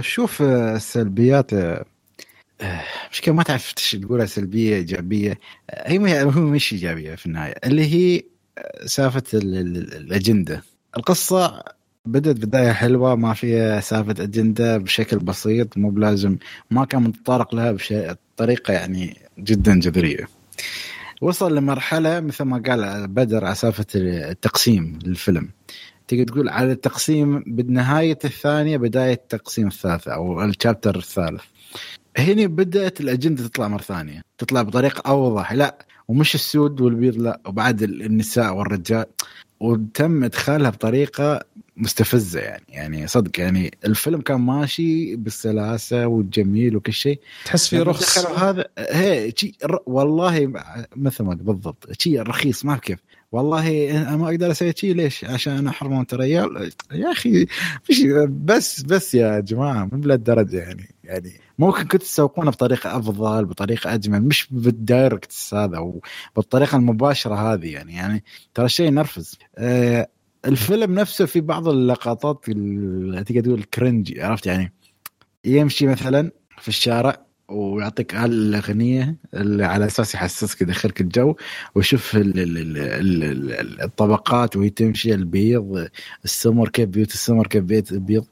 شوف آه، السلبيات آه، آه، مشكلة ما تعرف إيش تقولها سلبية إيجابية. آه، هي مش إيجابية في النهاية. اللي هي آه، سالفة ال- ال- الأجندة. القصة بدأت بداية حلوة ما فيها سالفة أجندة بشكل بسيط مو بلازم ما كان متطرق لها بطريقة يعني جدا جذرية. وصل لمرحلة مثل ما قال بدر على سالفة التقسيم للفيلم. تقدر تقول على التقسيم بالنهاية الثانية بداية التقسيم الثالث أو الشابتر الثالث. هنا بدأت الأجندة تطلع مرة ثانية تطلع بطريقة أوضح. لا ومش السود والبيض لا وبعد النساء والرجال. وتم إدخالها بطريقة مستفزة يعني. يعني صدق يعني الفيلم كان ماشي بالسلاسة والجميل وكل شيء. تحس في رخص. هذا هي والله مثل ما بالضبط شيء رخيص ما كيف. والله أنا ما أقدر أسوي شيء ليش؟ عشان أحرم أنت ريال؟ يا أخي فيش بس بس يا جماعة مو بلهالدرجة يعني. يعني ممكن كنت تسوقونه بطريقة أفضل بطريقة أجمل مش بال direct هذا وبالطريقه المباشرة هذه يعني. يعني ترى شيء ينرفز آه الفيلم نفسه في بعض اللقطات اللي تقدر تقول cringy عرفت يعني؟ يمشي مثلا في الشارع ويعطيك الأغنية اللي على أساس يحسسك يدخلك الجو ويشوف ال- ال- ال- ال- ال- الطبقات وهي تمشي البيض السمر كيف بيوت السمر كيف بيت البيض.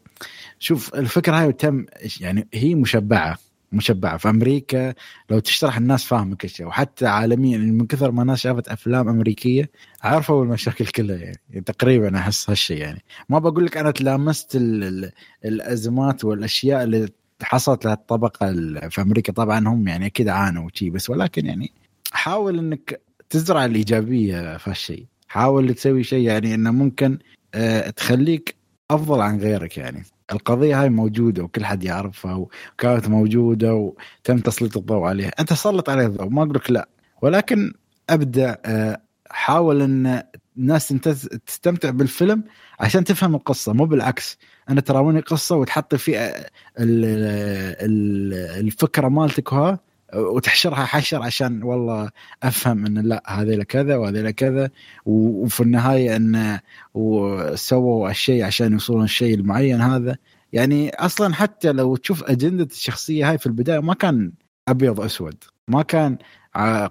شوف الفكرة هاي تم يعني هي مشبعة مشبعة. في أمريكا لو تشرح الناس فاهمه كل شيء وحتى عالميا يعني من كثر ما الناس شافت أفلام أمريكية عرفوا المشاكل كلها يعني, يعني تقريبا أحس هالشيء يعني. ما بقول لك أنا تلامست ال ال الأزمات والأشياء اللي حصلت للطبقه ال- في أمريكا. طبعا هم يعني أكيد عانوا وشي بس ولكن يعني حاول إنك تزرع الإيجابية في هالشيء. حاول تسوي شيء يعني إنه ممكن آه، تخليك أفضل عن غيرك يعني. القضية هاي موجودة وكل حد يعرفها وكانت موجودة وتم تسليط الضوء عليها. أنت سلط عليها الضوء ما أقول لك لا. ولكن أبدأ آه، حاول إن الناس تستمتع بالفيلم عشان تفهم القصة مو بالعكس. أنا تراوني قصه وتحط في ال- ال- الفكرة مالتك وها وتحشرها حشر عشان والله أفهم إن لا هذا كذا وهذا كذا وفي النهاية إن وسووا الشيء عشان يوصلون الشيء المعين هذا يعني أصلا حتى لو تشوف أجندة الشخصية هاي في البداية ما كان أبيض اسود ما كان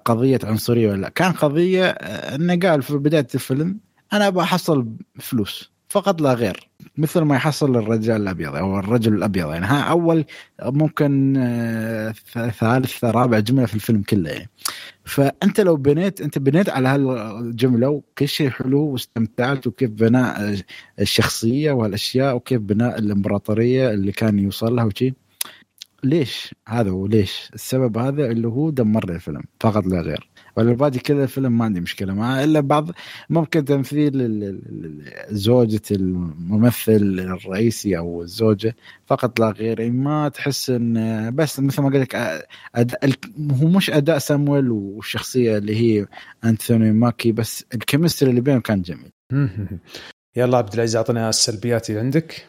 قضية عنصرية ولا لأ. كان قضية إنه قال في بداية الفيلم أنا بحصل فلوس فقط لا غير مثل ما يحصل الرجال الأبيض أو الرجل الأبيض. يعني ها أول ممكن آه، ثالث رابع جملة في الفيلم كله. يعني فأنت لو بنيت أنت بنيت على هالجملة وكل شيء حلو واستمتعت وكيف بناء الشخصية والاشياء وكيف بناء الإمبراطورية اللي كان يوصل لها وشي. ليش؟ هذا هو ليش؟ السبب هذا اللي هو دمر الفيلم فقط لا غير. ولا الباقي كذا الفيلم ما عندي مشكلة معه إلا بعض ممكن تمثيل ال- ال- ال- زوجة الممثل الرئيسي أو الزوجة فقط لا غير. يعني ما تحس إن بس مثل ما قلت لك هو مش أداء سامويل والشخصية اللي هي انثوني ماكي بس ال chemistry اللي بينهم كان جميل. يلا عبد العزيز اعطنا السلبيات اللي عندك.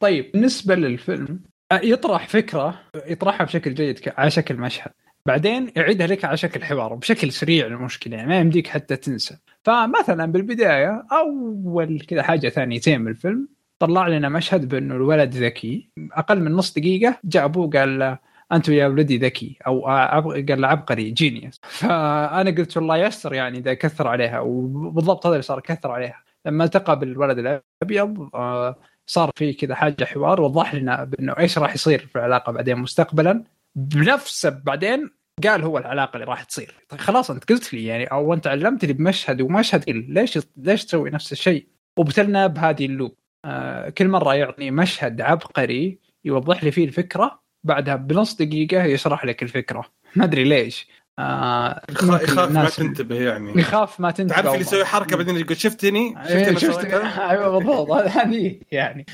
طيب بالنسبة للفيلم يطرح فكرة يطرحها بشكل جيد على شكل مشهد. بعدين يعيدها لك على شكل حوار بشكل سريع المشكلة يعني ما يمديك حتى تنسى. فمثلا بالبداية أول كذا حاجة ثانيتين بالفيلم طلع لنا مشهد بأنه الولد ذكي أقل من نص دقيقة جاء أبوه قال أنت يا ولدي ذكي. أو قال له عبقري جينيوس فأنا قلت والله يستر يعني إذا كثر عليها وبالضبط هذا اللي صار كثر عليها. لما التقى بالولد الأبيض آه، صار في كذا حاجة حوار وضح لنا بأنه إيش راح يصير في العلاقة بعدين مستقبلا. بنفسه بعدين قال هو العلاقة اللي راح تصير. طيب خلاص أنت قلت لي يعني أو أنت علمتني بمشهد ومشهد ليش ليش تسوي نفس الشيء؟ وبتلنا بهذه اللوب. آه كل مرة يعطني مشهد عبقري يوضح لي فيه الفكرة بعدها بنص دقيقة يشرح لك الفكرة. ما أدري ليش. آه يخاف يخاف ما تنتبه يعني. يخاف ما تنتبه تعرف اللي يسوي حركة بعدين يقول شفتني؟ إيه، شفتني؟ أيوه بالضبط. هذه يعني.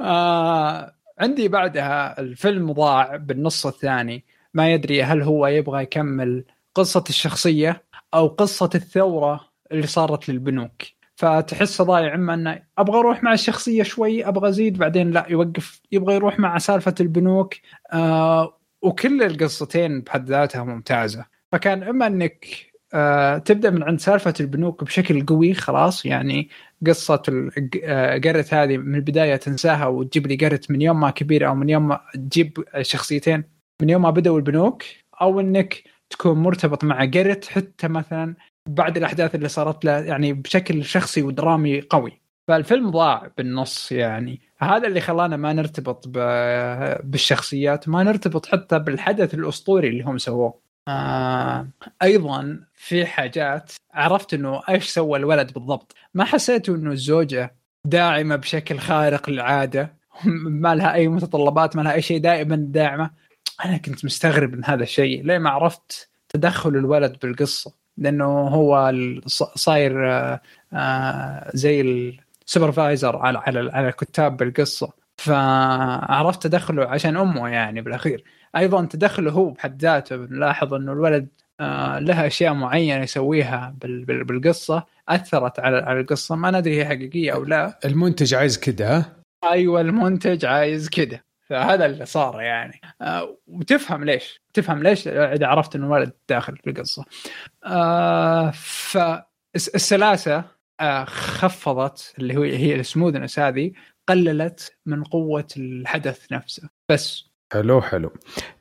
آه عندي بعدها الفيلم ضاع بالنص الثاني. ما يدري هل هو يبغى يكمل قصة الشخصية أو قصة الثورة اللي صارت للبنوك. فتحسه ضايع إما إنه أبغى أروح مع الشخصية شوي أبغى أزيد بعدين لا يوقف يبغى يروح مع سالفة البنوك. آه وكل القصتين بحد ذاتها ممتازة. فكان إما إنك آه تبدأ من عند سالفة البنوك بشكل قوي خلاص. يعني قصة آه، جارت هذه من البداية تنساها وتجيب لي جارت من يوم ما كبير أو من يوم ما تجيب شخصيتين من يوم ما بدأوا البنوك أو إنك تكون مرتبط مع جارت حتى مثلا بعد الأحداث اللي صارت له يعني بشكل شخصي ودرامي قوي. فالفيلم ضاع بالنص يعني. هذا اللي خلانا ما نرتبط بالشخصيات ما نرتبط حتى بالحدث الأسطوري اللي هم سووه. آه أيضا في حاجات عرفت إنه إيش سوى الولد بالضبط. ما حسيت إنه الزوجة داعمة بشكل خارق للعادة ما لها أي متطلبات ما لها أي شيء دائما داعمة. أنا كنت مستغرب من هذا الشيء. ليه ما عرفت تدخل الولد بالقصة؟ لأنه هو صاير آه، آه، زي السوبرفايزر على على على الكتاب بالقصة. فعرفت تدخله عشان أمه يعني بالأخير. أيضا تدخله هو بحد ذاته بنلاحظ إنه الولد آه، لها أشياء معينة يسويها بال- بال- بالقصة أثرت على على القصة. ما ندري هي حقيقية أو لا. المنتج عايز كده أيوه المنتج عايز كده. فهذا اللي صار يعني. آه وتفهم ليش. تفهم ليش إذا عرفت إنه الولد داخل في القصة. آه فالسلاسه آه خفضت اللي هو هي السموذنس هذه قللت من قوة الحدث نفسه. بس حلو حلو.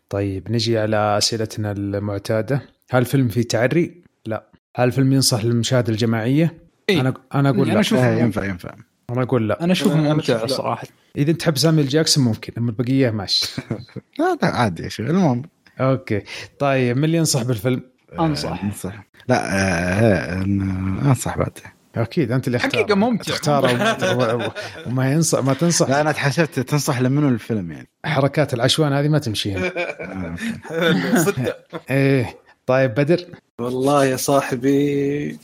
طيب نجي على أسئلتنا المعتادة. هل الفيلم فيه تعري؟ لا. هل الفيلم ينصح للمشاهدة الجماعية؟ إيه؟ أنا أنا أقول أنا لا أشوف- آه، ينفع ينفع. أنا أقول لا. أنا أشوفه أنا- أنا ممتع أشوف لا. صراحة. إذا أنت تحب سامي جاكسون ممكن أما البقية ماشي. لا لا عادي يا شيخ المهم. أوكي. طيب من اللي ينصح بالفيلم؟ أنصح. أنصح. لا آه، آه، أنصح بعد. أكيد أنت اللي حقيقة ممتع. تختار وما ينصح ما تنصح. لا أنا تحسبت تنصح لمنو الفيلم يعني؟ حركات العشوان هذه ما تمشي هنا. صدق. إيه. طيب بدر. والله يا صاحبي.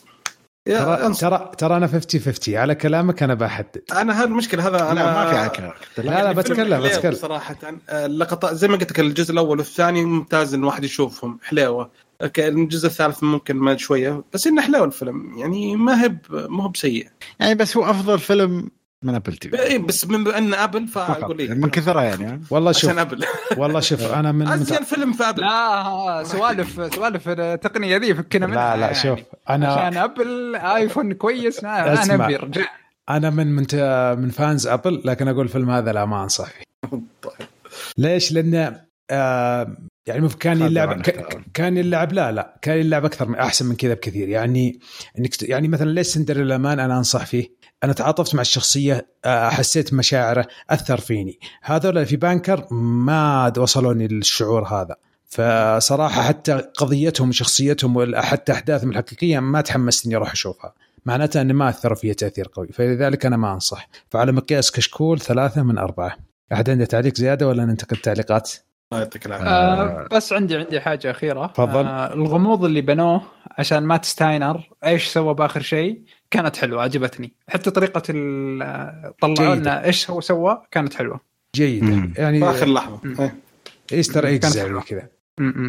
يا ترى. ترى ترى أنا 50 50 على كلامك أنا بحدد. أنا هذا المشكلة هذا أنا لا ما في عكر لا لا الفيلم بتكلم بتكلم. صراحة. اللقطات زي ما قلت لك الجزء الأول والثاني ممتاز ان الواحد يشوفهم. حليوة. الجزء الثالث ممكن ما شوية بس إنه حلو الفيلم يعني ما هب ما هو بسيء يعني بس هو أفضل فيلم من أبل تي في اي بس بما ان أبل فأقول. لي من كثرها يعني؟ والله شوف عشان أبل والله شوف أنا من متع... ازين فيلم في أبل لا سوالف سوالف التقنية ذي فكنا منها لا لا يعني. شوف أنا عشان أبل آيفون كويس اسمع. نبي رجع أنا من من من فانز أبل لكن أقول الفيلم هذا لا ما أنصح فيه ليش؟ لأن آه يعني كان يلعب. كان يلعب لا لا كان يلعب أكثر من أحسن من كذا بكثير. يعني إنك يعني مثلا ليش سندريلا مان أنا أنصح فيه؟ أنا تعاطفت مع الشخصية آه، حسيت مشاعره أثر فيني. هذول في بانكر ما وصلوني للشعور هذا. فصراحة حتى قضيتهم وشخصيتهم حتى أحداثهم الحقيقية ما تحمست اني أروح أشوفها. معناته ان ما أثروا فيها تأثير قوي. فلذلك أنا ما أنصح. فعلى مقياس كشكول ثلاثة من أربعة. أحد عنده تعليق زيادة ولا ننتقل تعليقات؟ الله يعطيك العافية. آه بس عندي عندي حاجة أخيرة. تفضل. آه الغموض اللي بنوه عشان مات ستاينر إيش سوى بآخر شيء؟ كانت حلوة عجبتني. حتى طريقة طلعوا جيدة. لنا إيش هو سوى كانت حلوة. جيدة. مم. يعني في آخر لحظة. مم. إيه. Easter eggs كانت يعني حلوة. كذا.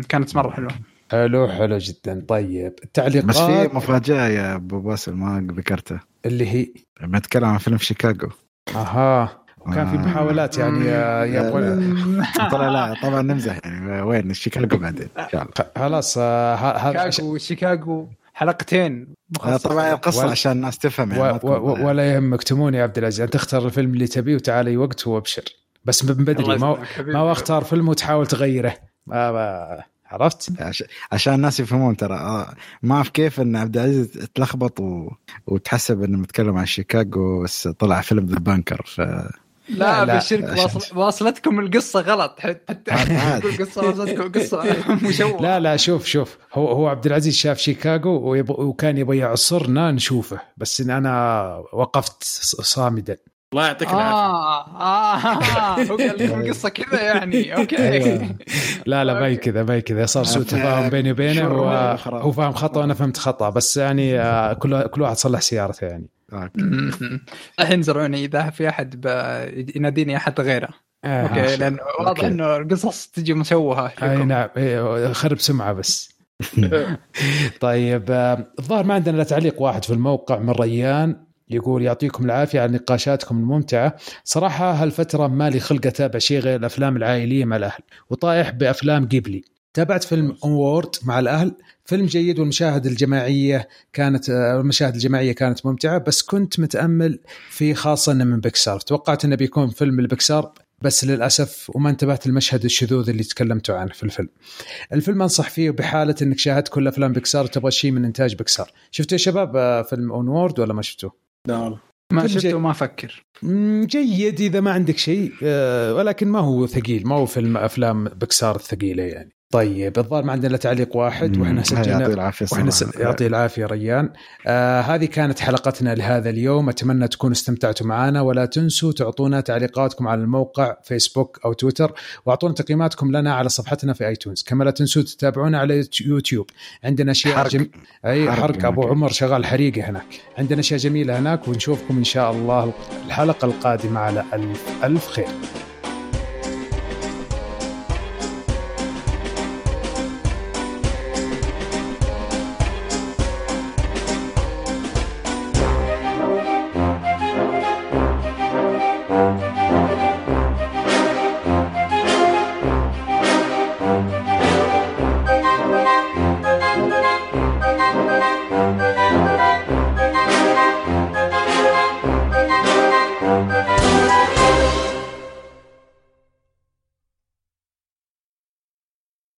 كانت مرة حلوة. حلو حلو جدا. طيب التعليقات بس في مفاجأة يا أبو باسل ما ذكرتها. اللي هي؟ لما نتكلم عن فيلم شيكاغو. أها. وكان في. محاولات يعني آه، يبغون طلع لا طبعا نمزح يعني. وين؟ شيكاغو بعدين إن شاء الله. خلاص آه، هذا شيكاغو شيكاغو. حلقتين. آه،. طبعا القصة ولا- عشان الناس تفهم يعني ولا يهمك تمون يا عبد العزيز. أنت تختار الفيلم اللي تبيه وتعال أي وقت وأبشر. بس من بدري ما. ما هو أختار فيلم وتحاول تغيره. ما ما عرفت؟ عش- عشان الناس يفهمون ترى ما أعرف كيف إن عبد العزيز تلخبط و... وتحسب إنه متكلم عن شيكاغو بس طلع فيلم The Banker ف لا, لا، وصلتكم القصة غلط. حتى قصة وصلتكم قصة مشوهه لا لا شوف شوف. هو هو عبد العزيز شاف شيكاغو ويب- وكان يبغى يعصرنا نشوفه. بس إن أنا وقفت صامدا. الله يعطيك العافية. آه آه هو قال لكم القصة كذا يعني. okay. أيوة. لا لا ما هي كذا ما هي كذا. صار سوء تفاهم بيني وبينه هو, فاهم خطأ وأنا فهمت خطأ. بس يعني آه، كل كل واحد صلح سيارته يعني. آه، الحين زرعوني إذا في أحد ب- يناديني أحد غيره. آه، أوكي لأن واضح. إنه القصص تجي مشوهه أي. نعم إيه، خرب سمعة بس. طيب آه، الظاهر ما عندنا إلا تعليق واحد في الموقع من ريان يقول يعطيكم العافية على نقاشاتكم الممتعة. صراحة هالفترة ما لي خلق أتابع شيء غير الأفلام العائلية مع الأهل وطايح بأفلام قبلي. تابعت فيلم Onward مع الأهل فيلم جيد والمشاهد الجماعية كانت آه، المشاهد الجماعية كانت ممتعة بس كنت متأمل في خاصة إنه من بيكسار توقعت إنه بيكون فيلم البيكسار بس للأسف وما انتبهت للمشهد الشذوذ اللي تكلمتوا عنه في الفيلم. الفيلم أنصح فيه بحالة إنك شاهدت كل أفلام بيكسار وتبغى شيء من إنتاج بيكسار. شفتوا يا شباب آه، فيلم Onward ولا ما شفتوه؟ لا والله ما. شفته وما أفكر جيد إذا ما عندك شيء آه، ولكن ما هو ثقيل ما هو فيلم أفلام بيكسار الثقيله يعني. طيب الظاهر ما عندنا إلا تعليق واحد وإحنا يعطيه سجلنا العافية وإحنا صراحة. س... يعطي العافية ريان. آه هذه كانت حلقتنا لهذا اليوم. أتمنى تكونوا استمتعتوا معنا ولا تنسوا تعطونا تعليقاتكم على الموقع فيسبوك أو تويتر وأعطونا تقييماتكم لنا على صفحتنا في آيتونز. كما لا تنسوا تتابعونا على يوتيوب. عندنا أشياء حرق. جم... أي حرق حرق. أبو. عمر شغال حريقة هناك. عندنا أشياء جميلة هناك ونشوفكم إن شاء الله الحلقة القادمة على الف ألف خير.